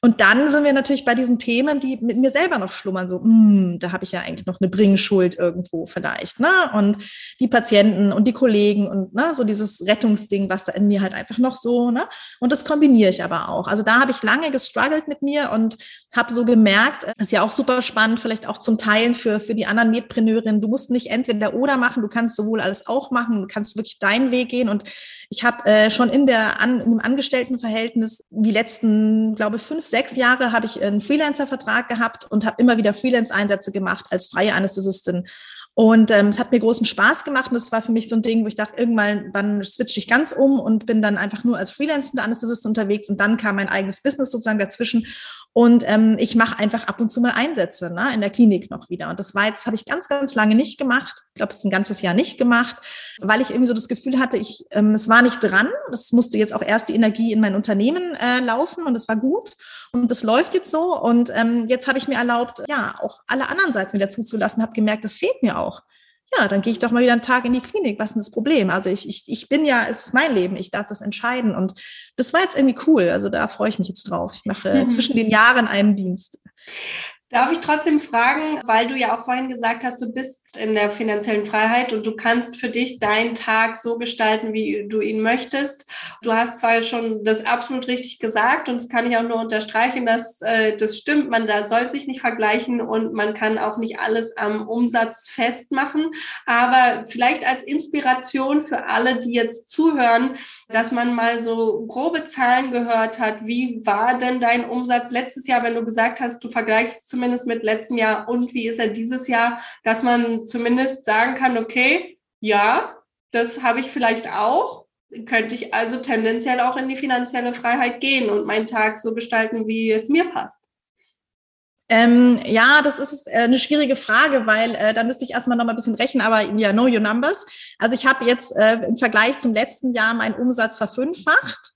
Und dann sind wir natürlich bei diesen Themen, die mit mir selber noch schlummern, so, mm, da habe ich ja eigentlich noch eine Bringschuld irgendwo vielleicht, ne? Und die Patienten und die Kollegen und ne, so dieses Rettungsding, was da in mir halt einfach noch so, ne? Und das kombiniere ich aber auch. Also da habe ich lange gestruggelt mit mir und habe so gemerkt, ist ja auch super spannend, vielleicht auch zum Teilen für, für die anderen Medpreneurinnen, du musst nicht entweder oder machen, du kannst sowohl alles auch machen, du kannst wirklich deinen Weg gehen. Und ich habe äh, schon in der an, im Angestelltenverhältnis die letzten, glaube fünf, sechs Jahre habe ich einen Freelancer-Vertrag gehabt und habe immer wieder Freelance-Einsätze gemacht als freie Anästhesistin und ähm, es hat mir großen Spaß gemacht und es war für mich so ein Ding, wo ich dachte, irgendwann dann switche ich ganz um und bin dann einfach nur als Freelancende Anästhesist unterwegs und dann kam mein eigenes Business sozusagen dazwischen und ähm, ich mache einfach ab und zu mal Einsätze ne, in der Klinik noch wieder. Und das war jetzt, habe ich ganz, ganz lange nicht gemacht. Ich glaube, es ist ein ganzes Jahr nicht gemacht, weil ich irgendwie so das Gefühl hatte, ich, ähm, es war nicht dran. Das musste jetzt auch erst die Energie in mein Unternehmen äh, laufen und es war gut. Und das läuft jetzt so. Und ähm, jetzt habe ich mir erlaubt, ja, auch alle anderen Seiten wieder zuzulassen, habe gemerkt, das fehlt mir auch. Ja, dann gehe ich doch mal wieder einen Tag in die Klinik. Was ist denn das Problem? Also ich, ich, ich bin ja, es ist mein Leben, ich darf das entscheiden. Und das war jetzt irgendwie cool. Also da freue ich mich jetzt drauf. Ich mache mhm. <laughs> zwischen den Jahren einen Dienst. Darf ich trotzdem fragen, weil du ja auch vorhin gesagt hast, du bist in der finanziellen Freiheit und du kannst für dich deinen Tag so gestalten, wie du ihn möchtest. Du hast zwar schon das absolut richtig gesagt und das kann ich auch nur unterstreichen, dass äh, das stimmt. Man da soll sich nicht vergleichen und man kann auch nicht alles am Umsatz festmachen. Aber vielleicht als Inspiration für alle, die jetzt zuhören, dass man mal so grobe Zahlen gehört hat. Wie war denn dein Umsatz letztes Jahr, wenn du gesagt hast, du vergleichst zumindest mit letztem Jahr und wie ist er dieses Jahr, dass man zumindest sagen kann, okay, ja, das habe ich vielleicht auch, könnte ich also tendenziell auch in die finanzielle Freiheit gehen und meinen Tag so gestalten, wie es mir passt. Ähm, ja, das ist äh, eine schwierige Frage, weil äh, da müsste ich erstmal noch mal ein bisschen rechnen, aber ja, know your numbers. Also ich habe jetzt äh, im Vergleich zum letzten Jahr meinen Umsatz verfünffacht.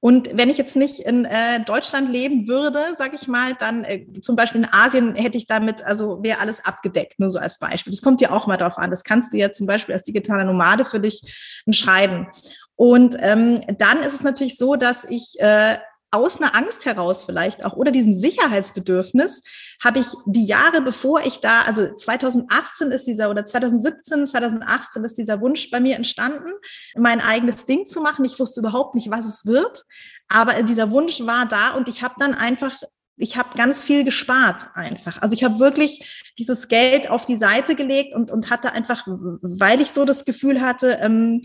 Und wenn ich jetzt nicht in äh, Deutschland leben würde, sage ich mal, dann äh, zum Beispiel in Asien hätte ich damit, also wäre alles abgedeckt, nur so als Beispiel. Das kommt ja auch mal drauf an. Das kannst du ja zum Beispiel als digitaler Nomade für dich entscheiden. Und ähm, dann ist es natürlich so, dass ich äh, aus einer Angst heraus vielleicht auch oder diesem Sicherheitsbedürfnis habe ich die Jahre bevor ich da, also 2018 ist dieser oder 2017, 2018 ist dieser Wunsch bei mir entstanden, mein eigenes Ding zu machen. Ich wusste überhaupt nicht, was es wird, aber dieser Wunsch war da und ich habe dann einfach ich habe ganz viel gespart einfach. Also ich habe wirklich dieses Geld auf die Seite gelegt und, und hatte einfach, weil ich so das Gefühl hatte, ähm,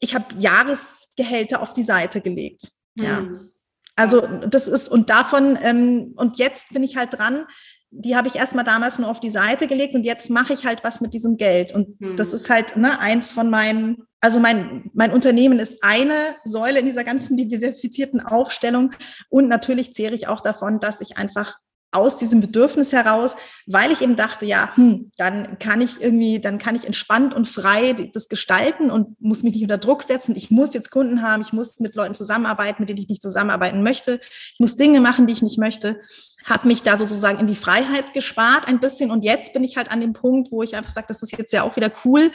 ich habe Jahresgehälter auf die Seite gelegt. Ja. Hm. Also das ist, und davon, ähm, und jetzt bin ich halt dran, die habe ich erstmal damals nur auf die Seite gelegt und jetzt mache ich halt was mit diesem Geld. Und hm. das ist halt ne, eins von meinen, also mein, mein Unternehmen ist eine Säule in dieser ganzen diversifizierten Aufstellung. Und natürlich zehre ich auch davon, dass ich einfach aus diesem Bedürfnis heraus, weil ich eben dachte, ja, hm, dann kann ich irgendwie, dann kann ich entspannt und frei das gestalten und muss mich nicht unter Druck setzen. Ich muss jetzt Kunden haben, ich muss mit Leuten zusammenarbeiten, mit denen ich nicht zusammenarbeiten möchte. Ich muss Dinge machen, die ich nicht möchte. Habe mich da sozusagen in die Freiheit gespart ein bisschen und jetzt bin ich halt an dem Punkt, wo ich einfach sage, das ist jetzt ja auch wieder cool,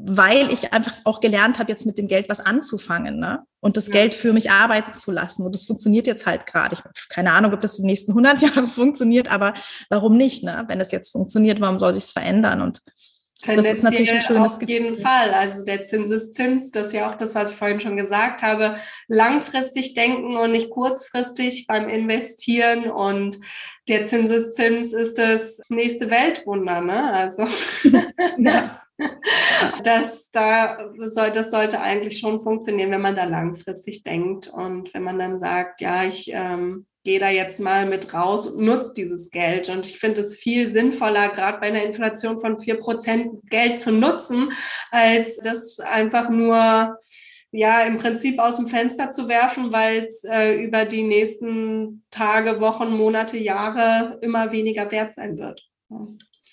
weil ich einfach auch gelernt habe, jetzt mit dem Geld was anzufangen ne? und das ja. Geld für mich arbeiten zu lassen. Und das funktioniert jetzt halt gerade. Ich habe keine Ahnung, ob das die nächsten 100 <laughs> Jahre funktioniert, aber warum nicht? Ne? Wenn es jetzt funktioniert, warum soll sich es verändern? Und das ist natürlich ein schönes Auf jeden Gefühl. Fall. Also der Zinseszins, das ist ja auch das, was ich vorhin schon gesagt habe. Langfristig denken und nicht kurzfristig beim Investieren. Und der Zinseszins ist das nächste Weltwunder. Ne? Also <laughs> ja. <laughs> das, da soll, das sollte eigentlich schon funktionieren, wenn man da langfristig denkt und wenn man dann sagt, ja, ich ähm, gehe da jetzt mal mit raus und nutze dieses Geld. Und ich finde es viel sinnvoller, gerade bei einer Inflation von 4% Geld zu nutzen, als das einfach nur ja im Prinzip aus dem Fenster zu werfen, weil es äh, über die nächsten Tage, Wochen, Monate, Jahre immer weniger wert sein wird.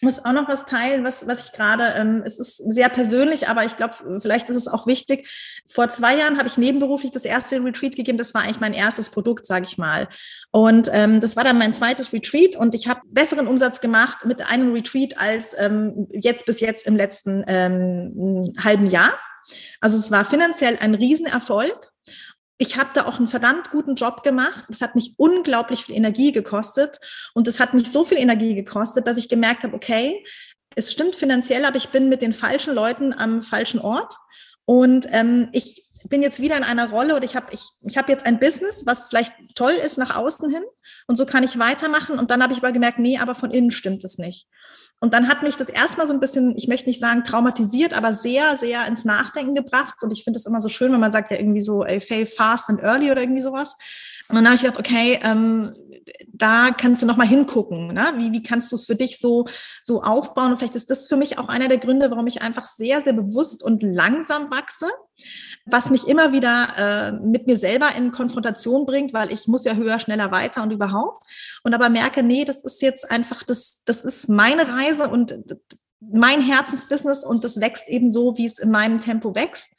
Muss auch noch was teilen, was, was ich gerade, ähm, es ist sehr persönlich, aber ich glaube, vielleicht ist es auch wichtig. Vor zwei Jahren habe ich nebenberuflich das erste Retreat gegeben. Das war eigentlich mein erstes Produkt, sage ich mal. Und ähm, das war dann mein zweites Retreat und ich habe besseren Umsatz gemacht mit einem Retreat als ähm, jetzt bis jetzt im letzten ähm, halben Jahr. Also es war finanziell ein Riesenerfolg. Ich habe da auch einen verdammt guten Job gemacht. Es hat mich unglaublich viel Energie gekostet und es hat mich so viel Energie gekostet, dass ich gemerkt habe, okay, es stimmt finanziell, aber ich bin mit den falschen Leuten am falschen Ort und ähm, ich bin jetzt wieder in einer Rolle oder ich habe ich, ich hab jetzt ein Business, was vielleicht toll ist nach außen hin und so kann ich weitermachen und dann habe ich aber gemerkt, nee, aber von innen stimmt es nicht. Und dann hat mich das erstmal so ein bisschen, ich möchte nicht sagen traumatisiert, aber sehr, sehr ins Nachdenken gebracht. Und ich finde das immer so schön, wenn man sagt ja irgendwie so, ey, fail fast and early oder irgendwie sowas. Und dann habe ich gedacht, okay, ähm, da kannst du nochmal hingucken. Ne? Wie, wie kannst du es für dich so, so aufbauen? Und vielleicht ist das für mich auch einer der Gründe, warum ich einfach sehr, sehr bewusst und langsam wachse, was mich immer wieder äh, mit mir selber in Konfrontation bringt, weil ich muss ja höher, schneller, weiter und überhaupt. Und aber merke, nee, das ist jetzt einfach, das, das ist meine Reise und mein Herzensbusiness und das wächst eben so, wie es in meinem Tempo wächst.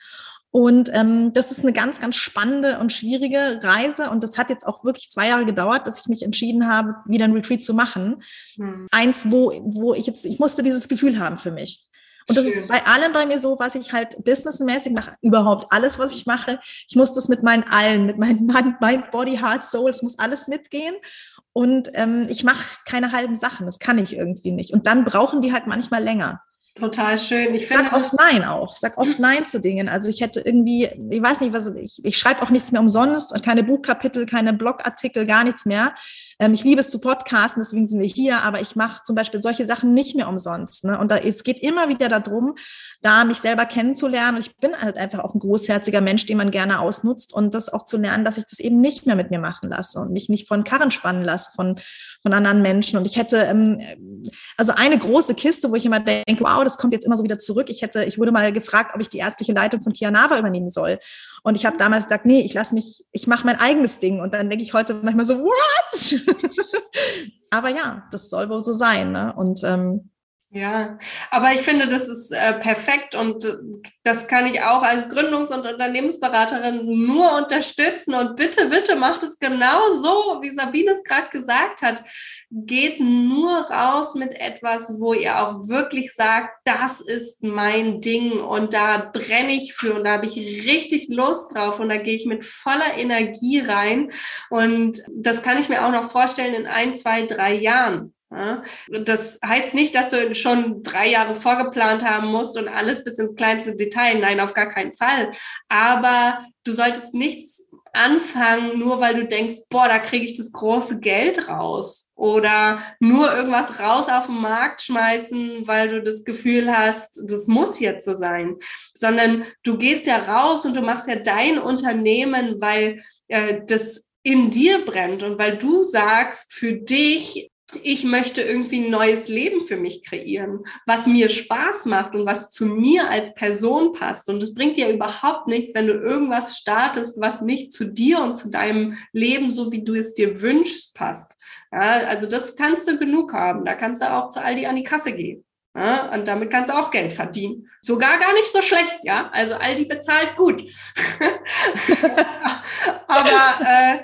Und ähm, das ist eine ganz, ganz spannende und schwierige Reise. Und das hat jetzt auch wirklich zwei Jahre gedauert, dass ich mich entschieden habe, wieder ein Retreat zu machen. Hm. Eins, wo, wo ich jetzt, ich musste dieses Gefühl haben für mich. Und das Schön. ist bei allem bei mir so, was ich halt businessmäßig mache, überhaupt alles, was ich mache. Ich muss das mit meinen allen, mit meinem <laughs> Mind, Body, Heart, Soul, es muss alles mitgehen. Und ähm, ich mache keine halben Sachen, das kann ich irgendwie nicht. Und dann brauchen die halt manchmal länger. Total schön. Ich, ich sag oft Nein auch. Ich sag oft Nein zu Dingen. Also ich hätte irgendwie, ich weiß nicht, was ich, ich schreibe auch nichts mehr umsonst und keine Buchkapitel, keine Blogartikel, gar nichts mehr. Ähm, ich liebe es zu podcasten, deswegen sind wir hier, aber ich mache zum Beispiel solche Sachen nicht mehr umsonst. Ne? Und da, es geht immer wieder darum, da mich selber kennenzulernen. Und ich bin halt einfach auch ein großherziger Mensch, den man gerne ausnutzt und das auch zu lernen, dass ich das eben nicht mehr mit mir machen lasse und mich nicht von Karren spannen lasse von, von anderen Menschen. Und ich hätte, ähm, also eine große Kiste, wo ich immer denke, wow, das kommt jetzt immer so wieder zurück. Ich hätte, ich wurde mal gefragt, ob ich die ärztliche Leitung von Kianava übernehmen soll. Und ich habe damals gesagt, nee, ich lasse mich, ich mache mein eigenes Ding. Und dann denke ich heute manchmal so, <laughs> what? <laughs> Aber ja, das soll wohl so sein. Ne? Und ähm, ja, aber ich finde, das ist äh, perfekt und äh, das kann ich auch als Gründungs- und Unternehmensberaterin nur unterstützen. Und bitte, bitte macht es genau so, wie Sabine es gerade gesagt hat. Geht nur raus mit etwas, wo ihr auch wirklich sagt, das ist mein Ding und da brenne ich für und da habe ich richtig Lust drauf und da gehe ich mit voller Energie rein. Und das kann ich mir auch noch vorstellen in ein, zwei, drei Jahren. Das heißt nicht, dass du schon drei Jahre vorgeplant haben musst und alles bis ins kleinste Detail. Nein, auf gar keinen Fall. Aber du solltest nichts anfangen, nur weil du denkst, boah, da kriege ich das große Geld raus. Oder nur irgendwas raus auf den Markt schmeißen, weil du das Gefühl hast, das muss jetzt so sein. Sondern du gehst ja raus und du machst ja dein Unternehmen, weil äh, das in dir brennt und weil du sagst, für dich ich möchte irgendwie ein neues Leben für mich kreieren, was mir Spaß macht und was zu mir als Person passt. Und es bringt dir überhaupt nichts, wenn du irgendwas startest, was nicht zu dir und zu deinem Leben, so wie du es dir wünschst, passt. Ja, also das kannst du genug haben. Da kannst du auch zu Aldi an die Kasse gehen. Ja, und damit kannst du auch Geld verdienen. Sogar gar nicht so schlecht, ja. Also Aldi bezahlt gut. <laughs> Aber äh,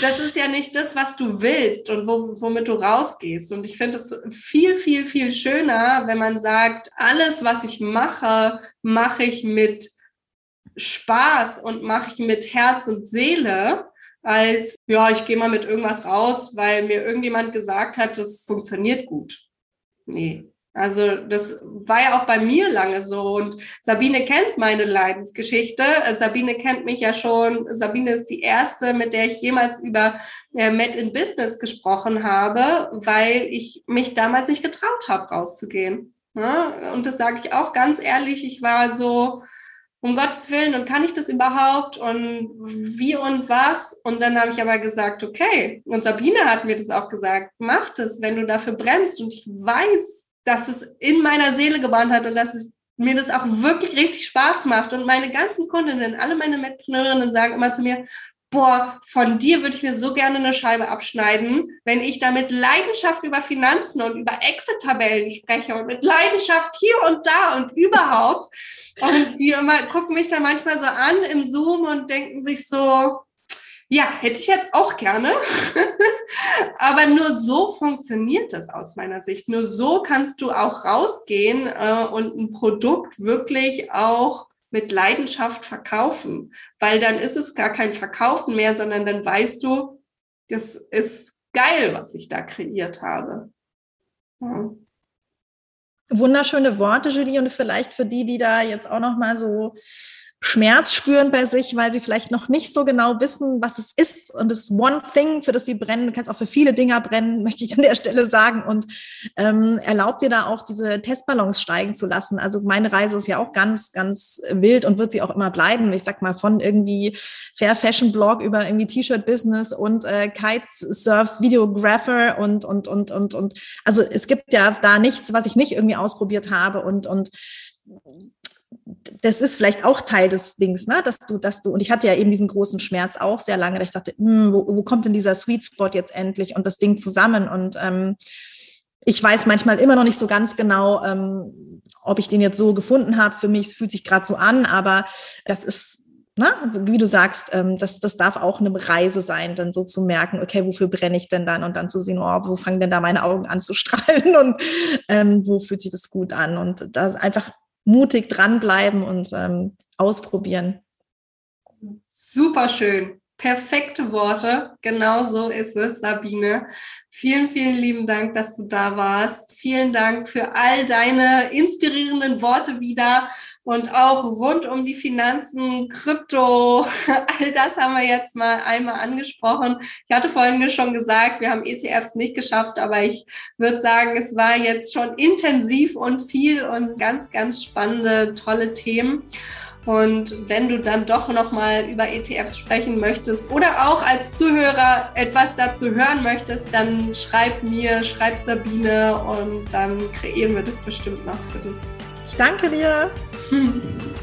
das ist ja nicht das, was du willst und wo, womit du rausgehst. Und ich finde es viel, viel, viel schöner, wenn man sagt, alles, was ich mache, mache ich mit Spaß und mache ich mit Herz und Seele, als, ja, ich gehe mal mit irgendwas raus, weil mir irgendjemand gesagt hat, das funktioniert gut. Nee, also das war ja auch bei mir lange so und Sabine kennt meine Leidensgeschichte. Sabine kennt mich ja schon. Sabine ist die erste, mit der ich jemals über äh, Met in Business gesprochen habe, weil ich mich damals nicht getraut habe, rauszugehen. Ja? Und das sage ich auch ganz ehrlich. Ich war so, um Gottes Willen, und kann ich das überhaupt und wie und was? Und dann habe ich aber gesagt, okay. Und Sabine hat mir das auch gesagt, mach das, wenn du dafür brennst. Und ich weiß, dass es in meiner Seele gebrannt hat und dass es mir das auch wirklich richtig Spaß macht. Und meine ganzen Kundinnen, alle meine Mitpreneurinnen sagen immer zu mir, boah, von dir würde ich mir so gerne eine Scheibe abschneiden, wenn ich da mit Leidenschaft über Finanzen und über Exit-Tabellen spreche und mit Leidenschaft hier und da und überhaupt. Und die immer gucken mich dann manchmal so an im Zoom und denken sich so, ja, hätte ich jetzt auch gerne. <laughs> Aber nur so funktioniert das aus meiner Sicht. Nur so kannst du auch rausgehen äh, und ein Produkt wirklich auch mit Leidenschaft verkaufen, weil dann ist es gar kein Verkaufen mehr, sondern dann weißt du, das ist geil, was ich da kreiert habe. Ja. Wunderschöne Worte, Julie, und vielleicht für die, die da jetzt auch noch mal so Schmerz spüren bei sich, weil sie vielleicht noch nicht so genau wissen, was es ist und das One Thing, für das sie brennen. Du kannst auch für viele Dinger brennen, <laughs> möchte ich an der Stelle sagen. Und ähm, erlaubt dir da auch diese Testballons steigen zu lassen. Also meine Reise ist ja auch ganz, ganz wild und wird sie auch immer bleiben. Ich sag mal von irgendwie Fair Fashion Blog über irgendwie T-Shirt Business und äh, Kitesurf Videographer und und und und und also es gibt ja da nichts, was ich nicht irgendwie ausprobiert habe und und das ist vielleicht auch Teil des Dings, ne? dass du, dass du, und ich hatte ja eben diesen großen Schmerz auch sehr lange, dass ich dachte, hm, wo, wo kommt denn dieser Sweet Spot jetzt endlich und das Ding zusammen? Und ähm, ich weiß manchmal immer noch nicht so ganz genau, ähm, ob ich den jetzt so gefunden habe. Für mich fühlt sich gerade so an, aber das ist na, ne? also wie du sagst, ähm, das, das darf auch eine Reise sein, dann so zu merken, okay, wofür brenne ich denn dann und dann zu sehen, oh, wo fangen denn da meine Augen an zu <laughs> strahlen und ähm, wo fühlt sich das gut an und das einfach mutig dranbleiben und ähm, ausprobieren. Super schön. Perfekte Worte. Genau so ist es, Sabine. Vielen, vielen lieben Dank, dass du da warst. Vielen Dank für all deine inspirierenden Worte wieder und auch rund um die Finanzen, Krypto. <laughs> All das haben wir jetzt mal einmal angesprochen. Ich hatte vorhin schon gesagt, wir haben ETFs nicht geschafft, aber ich würde sagen, es war jetzt schon intensiv und viel und ganz, ganz spannende, tolle Themen. Und wenn du dann doch nochmal über ETFs sprechen möchtest oder auch als Zuhörer etwas dazu hören möchtest, dann schreib mir, schreib Sabine und dann kreieren wir das bestimmt noch für dich. Ich danke dir. 嗯。